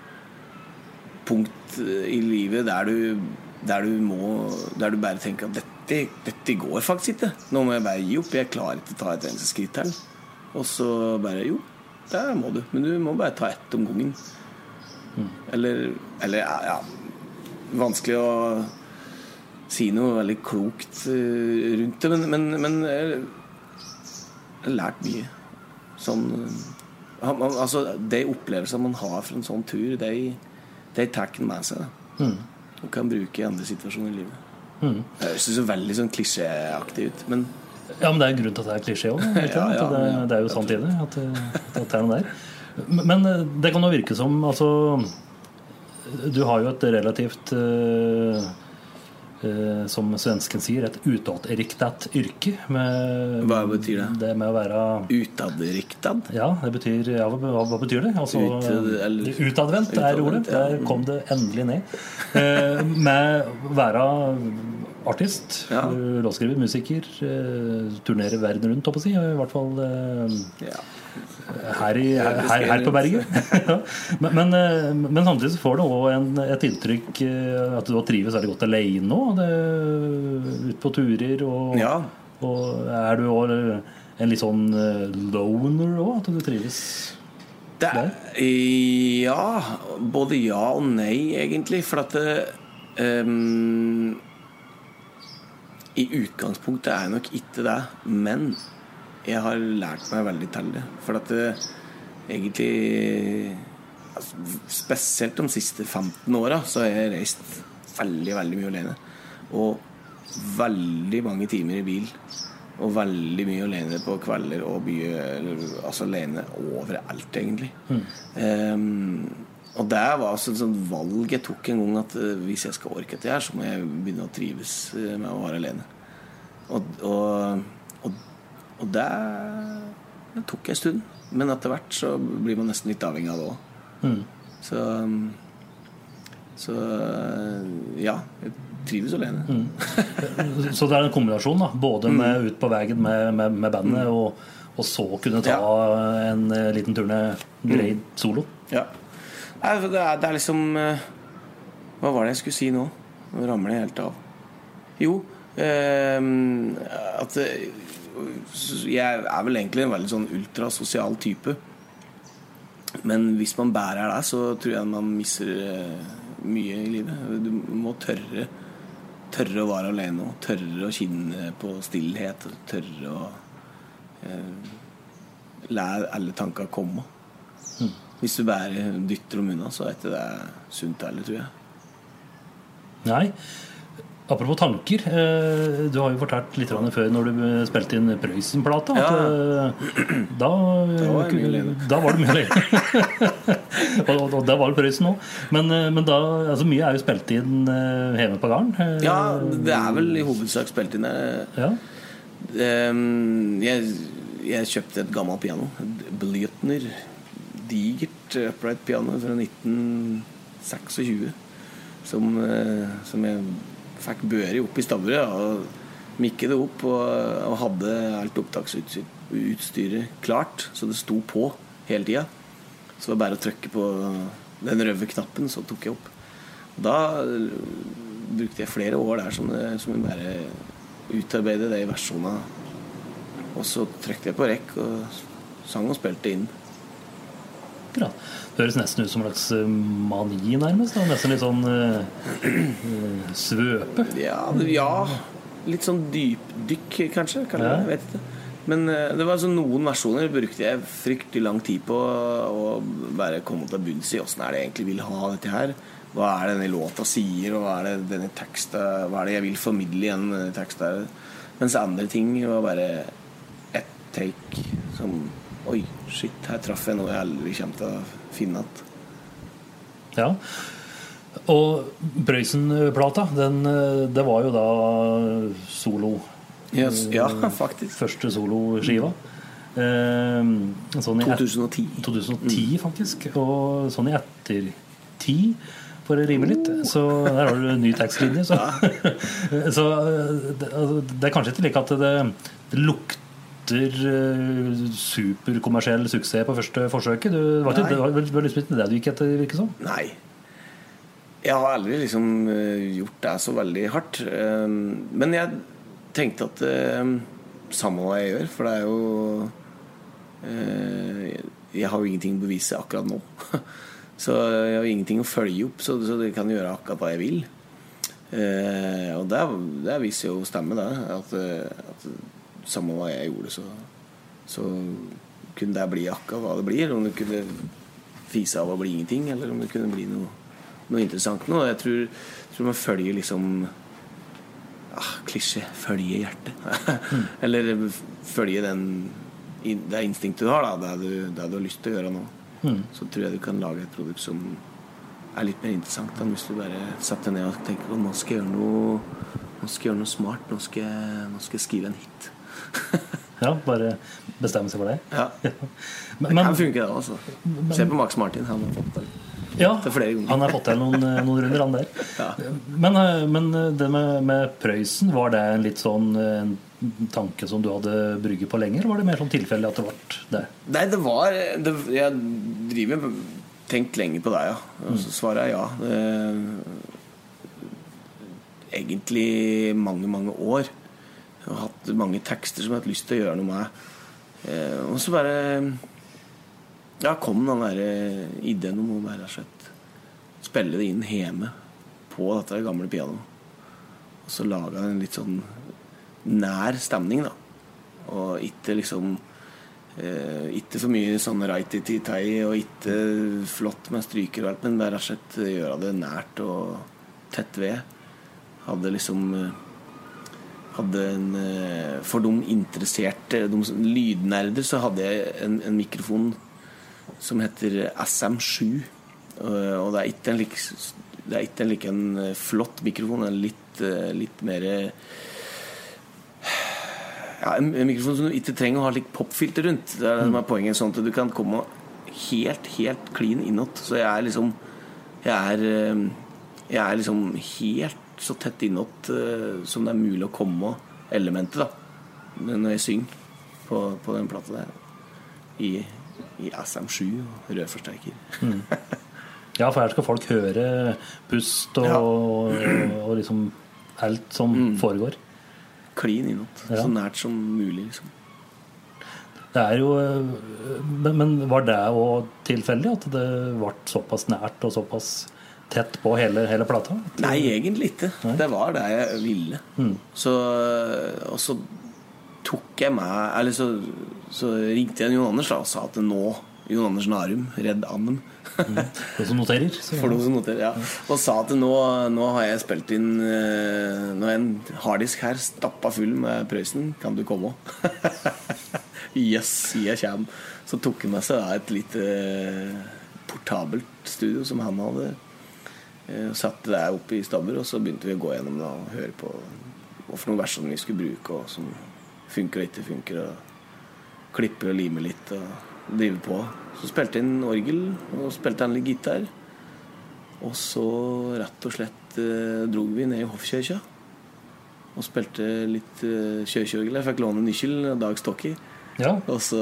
punkt i livet der du, der du må Der du bare tenker at dette, dette går faktisk ikke. Nå må jeg bare gi opp. Jeg klarer ikke å ta et eneste skritt til. Og så bare Jo, der må du. Men du må bare ta ett om gangen. Eller, eller ja, ja Vanskelig å si noe veldig klokt eh, rundt det, men, men, men jeg har lært mye. Sånn eh, man- Altså, de opplevelsene man har fra en sånn tur, de, de tar en med seg. Da. Og kan bruke i andre situasjoner i livet. Det høres så veldig sånn klisjéaktig ut, men Ja, men det er en grunn til at det er klisjé òg. Ja, ja, det, det er jo sant i det. At, at det er noe der. Men eh, det kan jo virke som altså, Du har jo et relativt eh, eh, som svensken sier, et utadriktet yrke. Med, Hva betyr det? Det med å være Utadriktet? Ja, det betyr ja, hva, hva betyr det? Altså, utadvendt er ordet. ja. Der kom det endelig ned. Eh, med å være artist, Ja. eh, låtskriver, musiker, eh, turnere verden rundt, holdt på å si. I hvert fall eh, Ja. Her, i, her, her, her på berget. <laughs> Men, men, eh, men samtidig så får du òg et inntrykk eh, at du har trives veldig godt alene òg. Ute på turer. Og, Ja. og er du òg en litt sånn eh, loner òg? At du trives Det der? ja, både ja og nei, egentlig. For at det, ehm, I utgangspunktet er jeg nok ikke det, men jeg har lært meg veldig til det. For at det, egentlig altså, Spesielt de siste 15 åra så har jeg reist veldig, veldig mye alene. Og veldig mange timer i bil. Og veldig mye alene på kvelder og mye Altså alene overalt, egentlig. Ehm, og det var altså et sånt valg jeg tok en gang at eh, hvis jeg skal orke dette her, så må jeg begynne å trives eh, med å være alene. Og, og, og, det, det tok en stund. Men etter hvert så blir man nesten litt avhengig av det òg. Så Så ja, jeg trives alene. <laughs> Så det er en kombinasjon, da. Både med ut på veien med, med, med bandet, og, og så kunne ta en eh, liten tur ned grei solo. Ja. Det, er, det er liksom eh, Hva var det jeg skulle si nå? Nå ramler jeg helt av. Jo eh, At eh, jeg er vel egentlig en veldig sånn ultrasosial type. Men hvis man bærer det, så tror jeg man mister eh, mye i livet. Du må tørre Tørre å være alene og tørre å kjenne på stillhet. Tørre å eh, la alle tanker komme. Hvis du bare dytter dem unna, så er ikke det sunt heller, tror jeg. Nei. Apropos tanker. Eh, du har jo fortalt litt før når du spilte inn Prøysen-plata. at, eh, Da, da var du mye alene. <laughs> og, og, og da var det Prøysen òg. Men, eh, men da, altså mye er jo spilt inn eh, hjemme på gården. Eh, Ja, det er vel i hovedsak spilt inn der. ja. Jeg, jeg kjøpte et gammelt piano. Blytner. Digert upright piano fra 1926. Som, eh, som jeg fikk børi opp i stabburet. Og mikket det opp og, og hadde alt opptaksutstyret klart, så det sto på hele tida. Så det var bare å trykke på den røde knappen, så tok jeg opp. Da brukte jeg flere år der som, det- som jeg bare utarbeidet de versjonene. Og så trykte jeg på rekk og sang og spilte inn. Bra. Det høres nesten ut som en slags eh, mani, nærmest. Da. Nesten litt sånn uh, svøpe. Ja, ja litt sånn dypdykk, kanskje. Kan Ja. jeg vet ikke. Men det var altså noen versjoner brukte jeg fryktelig lang tid på å bare komme til bunns i åssen er det jeg egentlig vil ha dette her. Hva er det denne låta sier, og hva er det denne teksten, Hva er det jeg vil formidle gjennom denne teksten. Mens andre ting var bare ett take som Oi, shit, her traff jeg noe jeg aldri kommer til å finne igjen. Ja. Og Brøysen-plata, eh, det var jo da solo. Yes, ja, <laughs> faktisk. Første soloskiva. Eh, sånn 2010. 2010. 2010, faktisk. Og sånn i ettertid, for å rime litt. Så der har du ny tekstlinje. Så, <laughs> <laughs> så det, altså, det er kanskje ikke like at det, det lukter eh, superkommersiell suksess på første forsøket. Du, var, ikke, det var vel liksom ikke det du gikk etter, virker som? Nei. Jeg har aldri liksom eh, gjort det så veldig hardt. Eh, Men jeg tenkte at samme hva jeg gjør, for det er jo Jeg har jo ingenting å bevise akkurat nå. <laughs> Så jeg har ingenting å følge opp, så så jeg kan gjøre akkurat hva jeg vil. Eh, Og det, det viser jo stemme, det. At, at samme hva jeg gjorde, så, så kunne det bli akkurat hva det blir. Om det kunne fise av å bli ingenting, eller om det kunne bli noe, noe interessant noe. Jeg tror, tror man følger liksom ah, Klisjé. Følge hjertet. <laughs> eller følge den, det instinktet du har, da, det du, det du har lyst til å gjøre nå. Så tror jeg du kan lage et produkt som er litt mer interessant enn hvis du bare setter deg ned og tenker at nå skal jeg gjøre noe Nå skal jeg gjøre noe smart. Nå skal jeg, nå skal jeg skrive en hit. <laughs> Ja, bare bestemme seg for det. Ja. <laughs> Men, Det kan funke, det. altså Se på Max Martin. Han har fått det. ja, han har fått til noen, eh, noen runder, han der. Ja. Men, eh, men det med, med Prøysen, var det en litt sånn eh, en tanke som du hadde brygget på lenger? Var det mer sånn tilfeldig at det ble det? Nei, det var det, Jeg driver tenkt lenge på det, ja. Og så svarer jeg ja. Det, egentlig mange, mange år. Jeg har hatt mange tekster som jeg har hatt lyst til å gjøre noe med. Eh, og så bare Ja, kom den der eh, ideen om å bare slett spille det inn hjemme på dette gamle pianoet. Og så laga jeg en litt sånn nær stemning, da. Og ikke liksom eh, Ikke for mye sånn righty-tai og ikke flott med stryker og alt, men bare slett gjøre det nært og tett ved. Hadde liksom eh, hadde en, eh, For de interesserte, de lydnerder, så hadde jeg en, en mikrofon som heter SM7. Eh, Og det er ikke en like, det er ikke en like en eh, flott mikrofon. en litt, litt mer ja, en, mikrofon som du ikke trenger å ha litt popfilter rundt. Det er det som er poenget. Sånn at du kan komme helt, helt clean innåt. Så jeg er liksom Jeg er, jeg er liksom helt så tett innåt uh, som det er mulig å komme elementet, da. Når jeg synger på, på den plata der. I, i SM7 og rørforsterker. Ja, for her skal folk høre pust og, Ja. og, og liksom alt som foregår. Clean innåt. Ja. Så nært som mulig, liksom. Det er jo eh, Men, men var det òg tilfeldig at det ble såpass nært og såpass tett på hele, hele plata? Nei, egentlig ikke. Nei? Det var det jeg ville. Så, og så tok jeg meg Eller så, så ringte jeg Jon Anders da, og sa at nå Jon Anders Narum, redd Ammen. De som noterer. <laughs> For noen som noterer, ja. Og sa at nå, nå har jeg spilt inn eh, Nå er en harddisk her stappa full med Prøysen. Kan du komme òg? <laughs> yes, jeg kommer. Så tok han med seg da et lite eh, portabelt studio som han hadde. Eh, Satte det opp i stabber, og så begynte vi å gå gjennom det og høre på hva for noen versene vi skulle bruke, og som funker og ikke funker. Og klipper og limer litt og driver på. Så spilte jeg inn orgel, og spilte han litt gitar. Og så rett og slett eh, drog vi ned i hoffkirka og spilte litt eh, kirkeorgel. Jeg fikk låne nøkkel av Dag Stokki. ja, Og så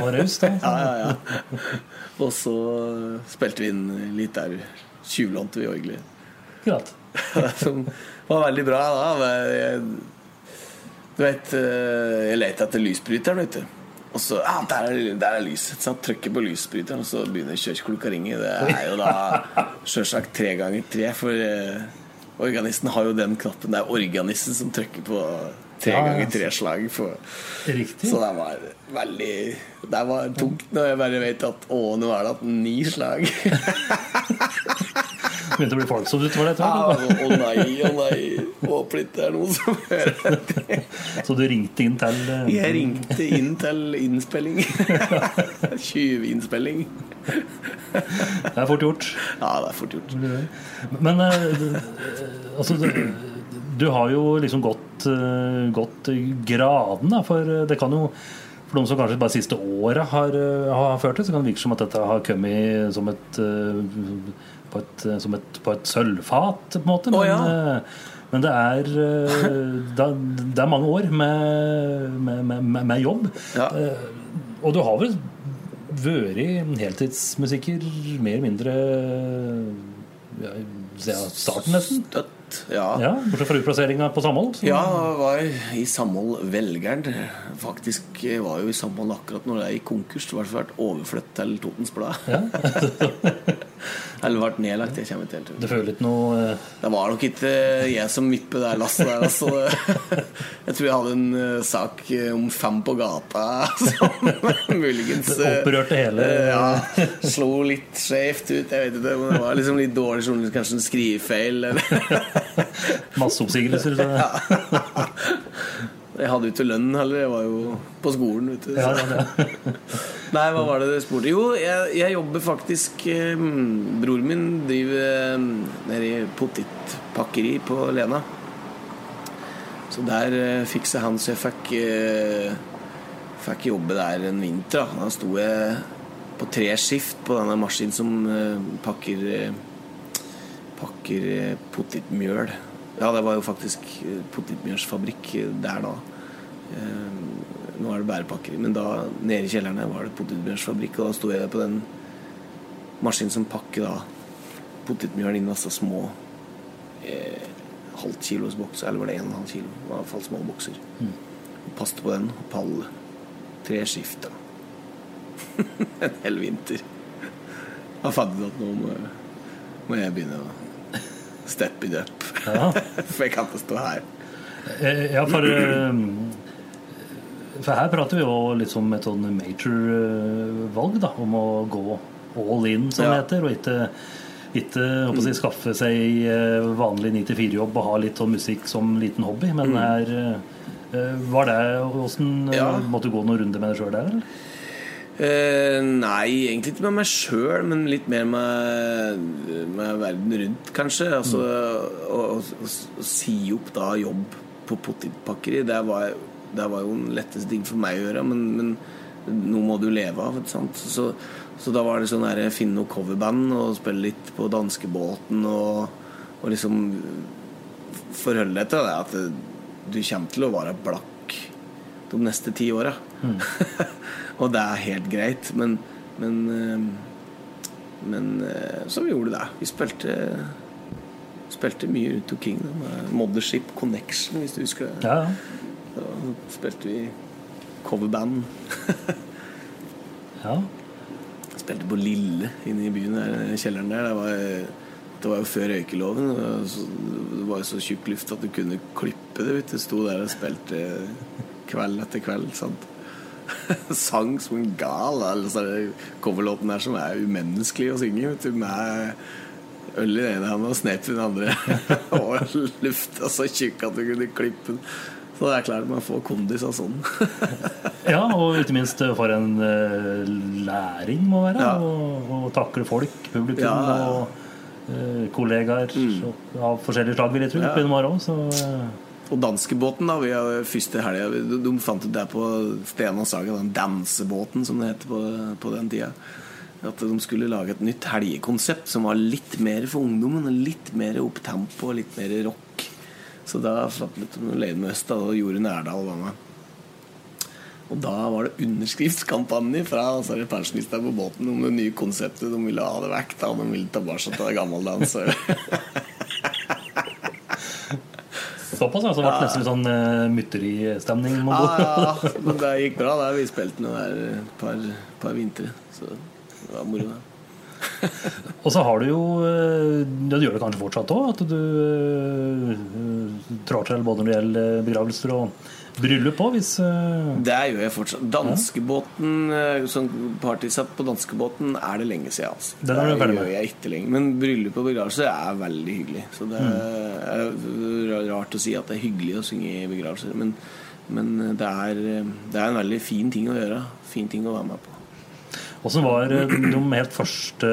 og raus, da. <laughs> Ja, ja, ja. Og så spilte vi inn litt der. Tjuvlånte vi orgelet. Akkurat. <laughs> Som var veldig bra da. Jeg, du vet, eh, jeg lette etter lysbryteren, vet du. Og så ja, der, er, der er lyset. Så han trykker på lysbryteren, og så begynner kirkeklokka å ringe. Det er jo da sjølsagt tre ganger tre, for eh, organisten har jo den knappen. Det er organisten som trykker på tre Ja, ja. ganger tre slag. På. Riktig. Så det var veldig Det var tungt når jeg bare vet at å, nå er det hatt ni slag. <laughs> Begynte å bli folksomt utover det. Å Tror jeg. å nei, å nei. Håper ikke det er noen som hører det. Så du ringte inn til eh, Jeg ringte inn til innspilling. <laughs> 20-innspilling. Det er fort gjort. Ja, det er fort gjort. Men eh, altså du, har jo liksom gått, eh, gått graden, da, for det kan jo for noen som kanskje bare siste året har, har ført det, så kan det virke som at dette har kommet som et, eh, på et, eh, som et, på et sølvfat, på en måte. Men, oh, ja. eh, men det er, eh, det, det er mange år med, med, med, med jobb. Ja. Og du har vel vært heltidsmusiker mer eller mindre ja, siden starten, nesten? Støtt. Ja. Ja, Bortsett fra utplasseringa på Samhold. Ja, jeg var i Samhold Velgeren. Faktisk var jo i Samhold akkurat når det er i konkurs. Det ble vært overflytt til Totens Blad. <laughs> Eller ble nedlagt. Jeg kommer ikke helt til. Du føler ikke noe eh, Det var nok ikke jeg som vippet det lasset der. Altså. <laughs> Jeg tror jeg hadde en eh, sak eh, om fem på gata <laughs> som muligens Det opprørte hele- Ja. Slo litt skjevt ut. Jeg vet ikke, men det var liksom litt dårlig journalist. Kanskje en skrivefeil. Eller. <laughs> masseoppsigelser? Så, <laughs> Jeg hadde jo ikke lønn heller. Jeg var jo på skolen. Vet du. ja, ja. <laughs> Nei, hva var det dere spurte? Jo, jeg, jeg jobber faktisk eh, Bror min driver eh, nede i potetpakkeri på Lena. Så der eh, fiksa han så jeg fikk eh, Fikk jobbe der en vinter. Da, da sto jeg på tre skift på denne maskinen som eh, pakker eh, Pakker eh, potetmjøl. Ja, det var jo faktisk eh, potetmjølsfabrikk eh, der da. Nå er det bærepakker. men da nede i kjellerne, var det potetmjølsfabrikk, og da sto jeg på den maskinen som pakker da potetmjøl inn i altså små eh, halvkilos bokser, eller var det en og en halv kilo? I hvert fall små bokser. Og passet på den, og pall. Tre skift, <laughs> en hel vinter. Da fant jeg ut at nå må, må jeg begynne å steppe it up. Ja. <laughs> For jeg kan ikke stå her. Eh, Ja, for eh, For her prater vi jo litt som et sånn major-valg, da. Om å gå all in, som det Ja. heter, og ikke ikke håper jeg, skaffe seg eh, vanlig 9-4-jobb og ha litt sånn musikk som liten hobby. Men her eh, var det Åssen Ja. måtte du gå noen runder med det sjøl der? eller? Eh, nei, egentlig ikke med meg sjøl, men litt mer med, med verden rundt, kanskje. Altså, å, å, å, å si opp da jobb på potetpakkeri, det det var jo den letteste ting for meg å gjøre. Men, men noe må du leve av. Så, så da var det sånn her finne noe coverband og spille litt på danskebåten og, og liksom forholde deg til det at du kommer til å være blakk de neste ti åra. <laughs> og det er helt greit, men Men, eh, men eh, så vi gjorde det. Vi spilte Spilte mye rundt omkring. Mothership Connection, hvis du husker det. Ja, ja. Da spilte vi coverband. ja. Spilte på Lille inne i byen der, kjelleren der. Det var, det var jo før røykeloven. Det var jo så tjukk luft at du kunne klippe det. Vet du. Sto der og spilte kveld etter kveld. Sant? <laughs> Sang som en gal. Altså, coverlåten der som er umenneskelig å synge. Vet du, med øl i den ene hånda og snep i den andre. <laughs> og lufta så tjukk at du kunne klippe den. Så det er klart man får kondis av sånn. <laughs> Ja, og ikke minst eh, for en eh, læring må være. Ja. Å å takle folk, publikum Ja, og uh, kollegaer mm. av forskjellige slag, vil jeg tro. Ja. morgen, så Og danskebåten, da. Vi har første helga de, fant ut det på Stena Saga, den dansebåten som det het på, på den tida. At de skulle lage et nytt helgekonsept som var litt mer for ungdommen. Litt mer opptempo og litt mer rock. Så da slapp de til med Øst, da, og Jorunn Erdal var med. Og da var det underskriftskampanje fra altså, pensjonistene på båten om det nye konseptet. De ville ha det vekk, da. De ville tilbake til gammeldans. <laughs> Såpass, altså. Det ble nesten litt sånn uh, mytteristemning. Ja. Ja, ja, <laughs> men det gikk bra. da Vi spilte noe der et par, par vintre. Så det var moro. det. <laughs> Og så har du jo eh, ja, Du gjør det kanskje fortsatt òg, at du uh, trår til både når det gjelder begravelser og bryllup òg, hvis uh, Det gjør jeg fortsatt. Danskebåten, uh, sånn partysatt på danskebåten er det lenge siden. Altså. Den er det gjør jeg ikke lenger. Men bryllup og begravelse er veldig hyggelig. Så det Mm. er rart å si at det er hyggelig å synge i begravelser, men, men det, er, det er en veldig fin ting å gjøre. Fin ting å være med på. Åssen var eh, de helt første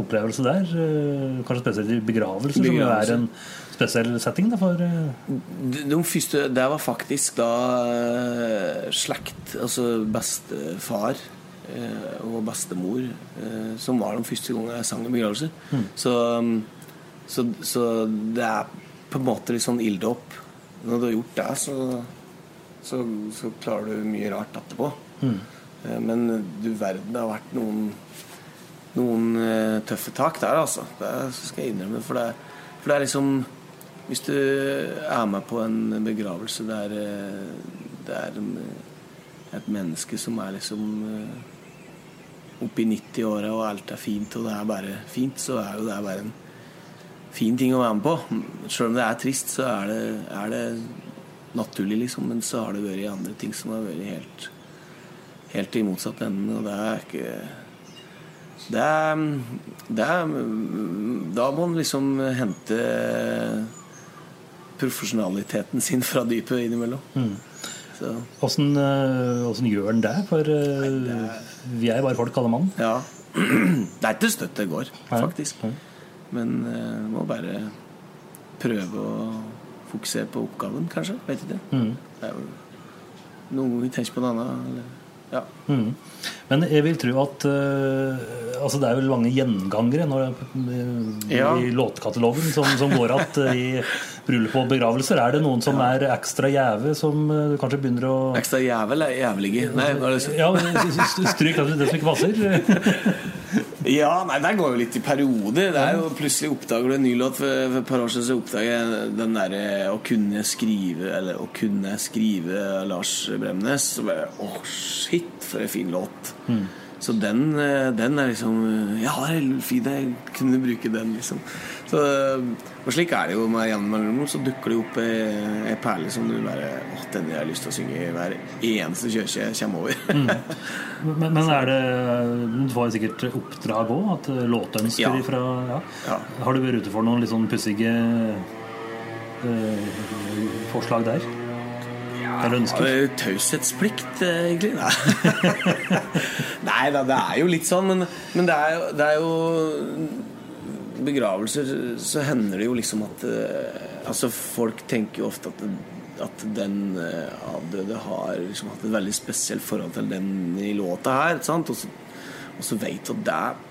opplevelse der? Eh, Kanskje spesielt i begravelser, som jo er en spesiell setting da, for eh, De, de første, det var faktisk da eh, slekt, altså bestefar eh, og bestemor, som var de første gangene jeg sang i begravelser. Så, um, så, så det er på en måte litt sånn ilddåp. Når du har gjort det, så, så, så klarer du mye rart etterpå. Mm. Men du verden, det har vært noen noen tøffe tak der, altså. Det skal jeg innrømme. For det, for det er liksom Hvis du er med på en begravelse der eh, det er en, eh, et menneske som er liksom eh, oppe i 90-åra, og alt er fint, og det er bare fint, så er jo det bare en fin ting å være med på. Selv om det er trist, så er det, er det naturlig, liksom. Men så har det vært andre ting som har vært helt helt i motsatt ende, og det er ikke det er, det er Da må man liksom hente profesjonaliteten sin fra dypet innimellom. Så, Åssen eh, gjør han det? For eh, vi er bare folk, alle mann. ja. <clears throat> Det er ikke støtt det går, Nei. faktisk. Nei. Men uh, må bare prøve å fokusere på oppgaven, kanskje. Vet ikke. Det er jo noen ganger tenker på noe annet. Eller, ja. Mm. Men jeg vil tro at uh, altså det er vel mange gjengangere når, eh, Ja. i låtkatalogen som, som går at eh, i bryllup og begravelser. Er det noen som er ekstra gjeve, som uh, kanskje begynner å Ekstra jævel er jævlige. Nei, det du? Ja, stryk det som ikke passer. <laughs> Ja, nei, det går jo litt i perioder. Det er jo Plutselig oppdager du en ny låt. For, for et par år siden så oppdager jeg den derre å kunne skrive Eller å kunne skrive Lars Bremnes. Så bare Åh, shit, for en fin låt. Så den, eh, den er liksom Ja, det er fint Jeg kunne bruke den, liksom. Så, og slik er det jo med Jan Mellomrom. Så dukker det opp ei perle som du bare Åh, den har jeg lyst til å synge i hver eneste kirke jeg kommer over. Men, men er det Du får jo sikkert oppdrag òg? At eh, låtønsker Ja. fra ja. Ja. Har du vært ute for noen litt sånn pussige øh, forslag der? Eller Ja, ønsker? det er jo taushetsplikt, eh, egentlig. Nei. <laughs> Nei da, det er jo litt sånn, men, men det, er jo, det er jo Begravelser så hender det jo liksom at eh, Altså, folk tenker jo ofte at, at den eh, avdøde har liksom hatt et veldig spesielt forhold til den i låta her. Sant? Og så, og så vet du at det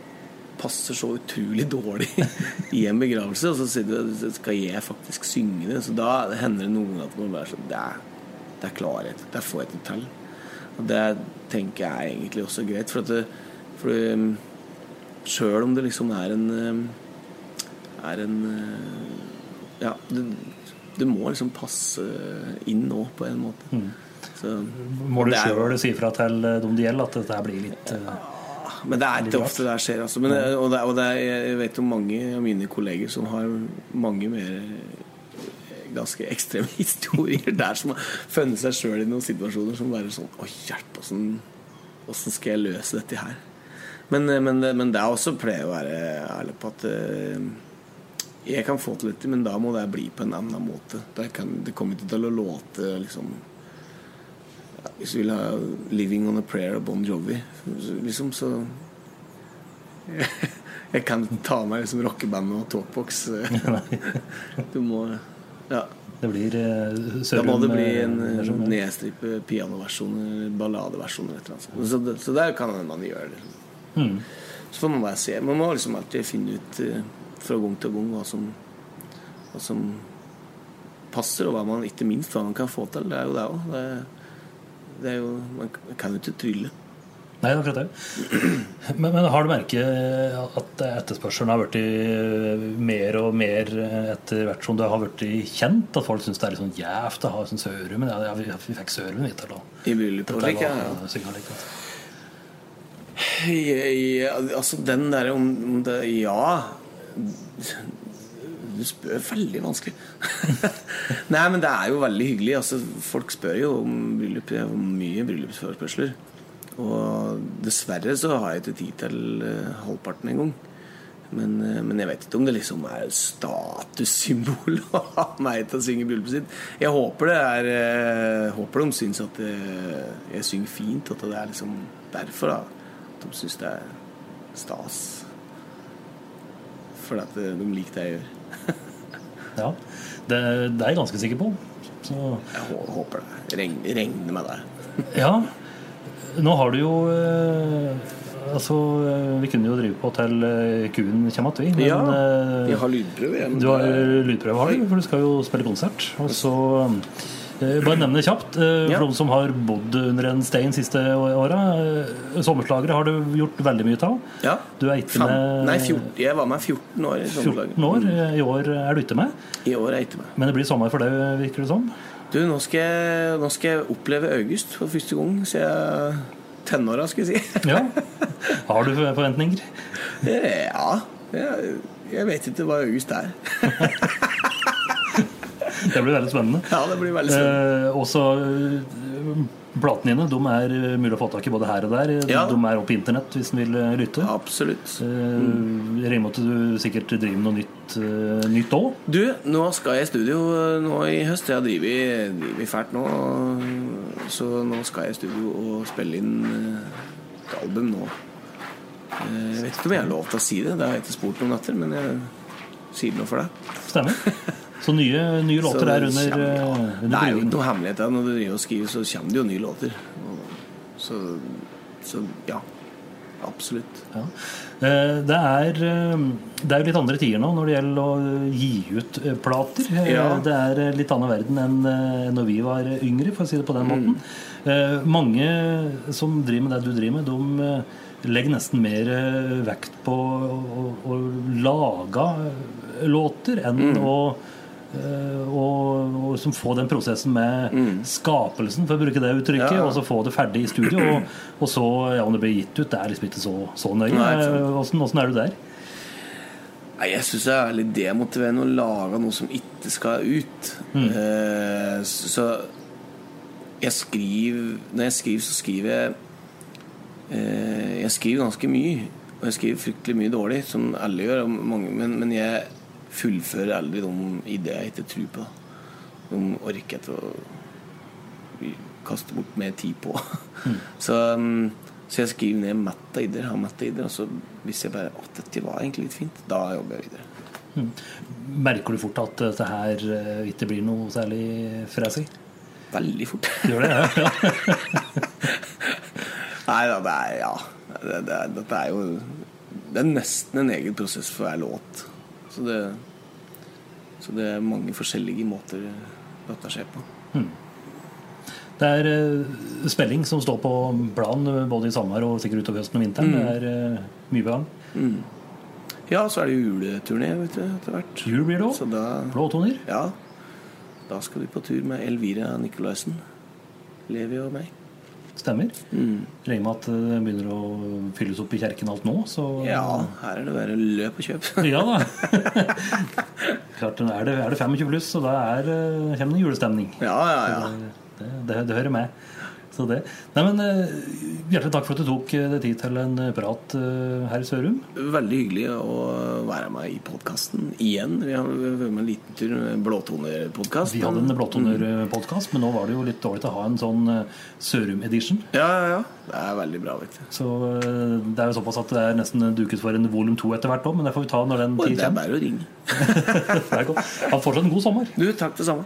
passer så utrolig dårlig <laughs> i en begravelse. Og så sier du så skal jeg faktisk synge det. Så da hender det noen at man bare sånn Det er, klarhet. Det er få ikke til. Og det tenker jeg er egentlig også greit. For at det, for um, Sjøl om det liksom er en um, Er en uh, Ja, det, det må liksom passe inn nå, på en måte. Så, Må du sjøl si fra til eh, dem det gjelder, at dette blir litt ja, Men det er ikke ofte det skjer. Altså. Men, og det, og det jeg vet om mange av mine kolleger som har mange mer ganske ekstreme <laughs> historier der som har funnet seg sjøl i noen situasjoner som bare sånn Å, hjelp, åssen åssen skal jeg løse dette her? Men, eh, men, men det er også pleier å være ærlig på at eh, jeg kan få til dette, men da må det bli på en annen måte. Det, kan, det kommer ikke til å låte liksom Hvis du vil ha 'Living on a Prayer' av Bon Jovi, liksom, så <laughs> Jeg kan ta meg liksom rockebandet og talkbox. <laughs> Du må Ja. Det blir eh, Da må det bli eh, en uh, ja. nedstripe pianoversjon eller balladeversjon. Så, så der kan man gjøre det. Mm. Så får man bare se. Man må liksom alltid finne ut uh, fra gang til gang hva som, hva som passer, og hva man ikke minst hva man kan få til. Det er jo det òg. Man kan jo ikke trylle. Nei, akkurat det. Men, men har du merket at etterspørselen har blitt mer og mer etter hvert som det har blitt kjent? At folk syns det er litt sånn jævt å ha sånn Sørum? Ja, vi, vi fikk Sørum, vi. Da. I bryllupet og slik, ja. du. Ja, altså den derre om, om det Ja. Du spør veldig vanskelig. <laughs> Nei, men det er jo veldig hyggelig. Altså, folk spør jo om bryllup. Det er mye bryllupsforespørsler. Og dessverre så har jeg ikke tid til eh, halvparten engang. Men, eh, men jeg vet ikke om det liksom er statussymbol <laughs> å ha meg til å synge i bryllupet sitt. Jeg håper det er eh, Håper de syns at jeg synger fint, at det er liksom derfor, da. At de syns det er stas. Fordi at de liker det jeg gjør. <laughs> Ja, det, det er jeg ganske sikker på. Så Jeg håper det. Regner, regner med det. ja. <laughs> Nå har du jo eh, Altså, eh, vi kunne jo drive på til eh, kuen kommer igjen, vi. Men Ja, vi har lydprøve. igjen. Du har lydprøve, har du, for du skal jo spille konsert. Og så Bare nevne det kjapt. eh, Ja. For de som har bodd under en stein siste åra. Sommerslagere har du gjort veldig mye av. Ja. Du er ikke med nei, 14, jeg var med 14 år i 14 år. I år er du ikke med. I år er jeg ikke med. Men det blir sommer for deg, virker det som. Du, nå skal, jeg, nå skal jeg oppleve August for første gang siden tenåra, skal jeg si. <laughs> Ja. Har du forventninger? ja. Jeg, jeg vet ikke hva August er. <laughs> Det blir veldig spennende. Ja, det blir veldig spennende. Eh, også eh, Platene dine de er eh, mulig å få tak i både her og der. Ja. De er oppe på internett hvis en vil eh, lytte. Absolutt. Eh, regner med at du sikkert driver med noe nytt nytt òg? Du, nå skal jeg i studio nå i høst. Jeg har drevet drevet fælt nå. Så nå skal jeg i studio og spille inn et album nå. Jeg vet ikke om jeg har lov til å si det, det har jeg ikke spurt noen etter, men jeg sier det nå for deg. Stemmer. <laughs> Så nye, nye låter er under, kommer- ja. eh, Det er jo ikke noe hemmelighet. Når du driver og skriver, så kommer det jo nye låter. Så, så ja. Absolutt. Ja. Eh, Det er, eh, det er jo litt andre tider nå når det gjelder å gi ut plater. Ja. Det er litt annen verden enn når vi var yngre, for å si det på den Mm. måten. Mm. Mange som driver med det du driver med, de legger nesten mer vekt på å, å, å lage låter enn Mm. å og, og som få den prosessen med skapelsen, for å bruke det uttrykket, Mm. Ja. og så få det ferdig i studio. Og, og så, ja, om det blir gitt ut, det er liksom ikke så, så nøye. Eh, Åssen åssen er du der? Nei, jeg syns det er litt demotiverende å lage noe som ikke skal ut. Eh, så jeg skriver Når jeg skriver, så skriver jeg eh, Jeg skriver ganske mye. Og jeg skriver fryktelig mye dårlig, som alle gjør. Mange, men, men jeg fullfører aldri de ideer jeg ikke tror på. De orker ikke å kaste bort mer tid på. <laughs> Så, um, så jeg skriver ned mett av ideer. Har mett av ideer. Og så hvis jeg bare at dette var egentlig litt fint. Da jobber jeg videre. Merker du fort at dette her eh, ikke blir noe særlig fresig? Veldig fort. <laughs> Gjør det? Ja. <laughs> Nei da, det er Ja. Det, det, dette er jo Det er nesten en egen prosess for hver låt. Så det, så det er mange forskjellige måter dette skjer på. Det er uh, spelling som står på planen eh, både i sommer og sikkert utover høsten og vinteren. Det er uh, mye på gang. Ja, så er det juleturné vet du, etter hvert. Jul blir det òg. Blåtoner. ja, da skal vi på tur med Elvira Nikolaisen. Levi og meg. Stemmer. Regner med at det begynner å fylles opp i kjerken alt nå, så Ja, her er det bare løp og kjøp. Ja da. <laughs> Klart, er det, er det 25 pluss, så da er, eh, kommer det julestemning. Ja, ja, ja. Det, det, det hører med. Så det. Nei, men eh, Hjertelig takk for at du tok eh, deg tid til en prat eh, her i Sørum. Veldig hyggelig å være med i podkasten igjen. Vi har vært med en liten tur med Blåtoner-podkast. Vi hadde en Blåtoner-podkast, men nå var det jo litt dårlig å ha en sånn eh, Sørum-edition. Ja, ja, ja. Det er veldig bra, vet du. Så eh, det er jo såpass at det er nesten duket for en volum to etter hvert òg, men det får vi ta når den tid kommer. det er bare å ringe. <laughs> Det er godt. Ha fortsatt en god sommer. Du, takk det samme.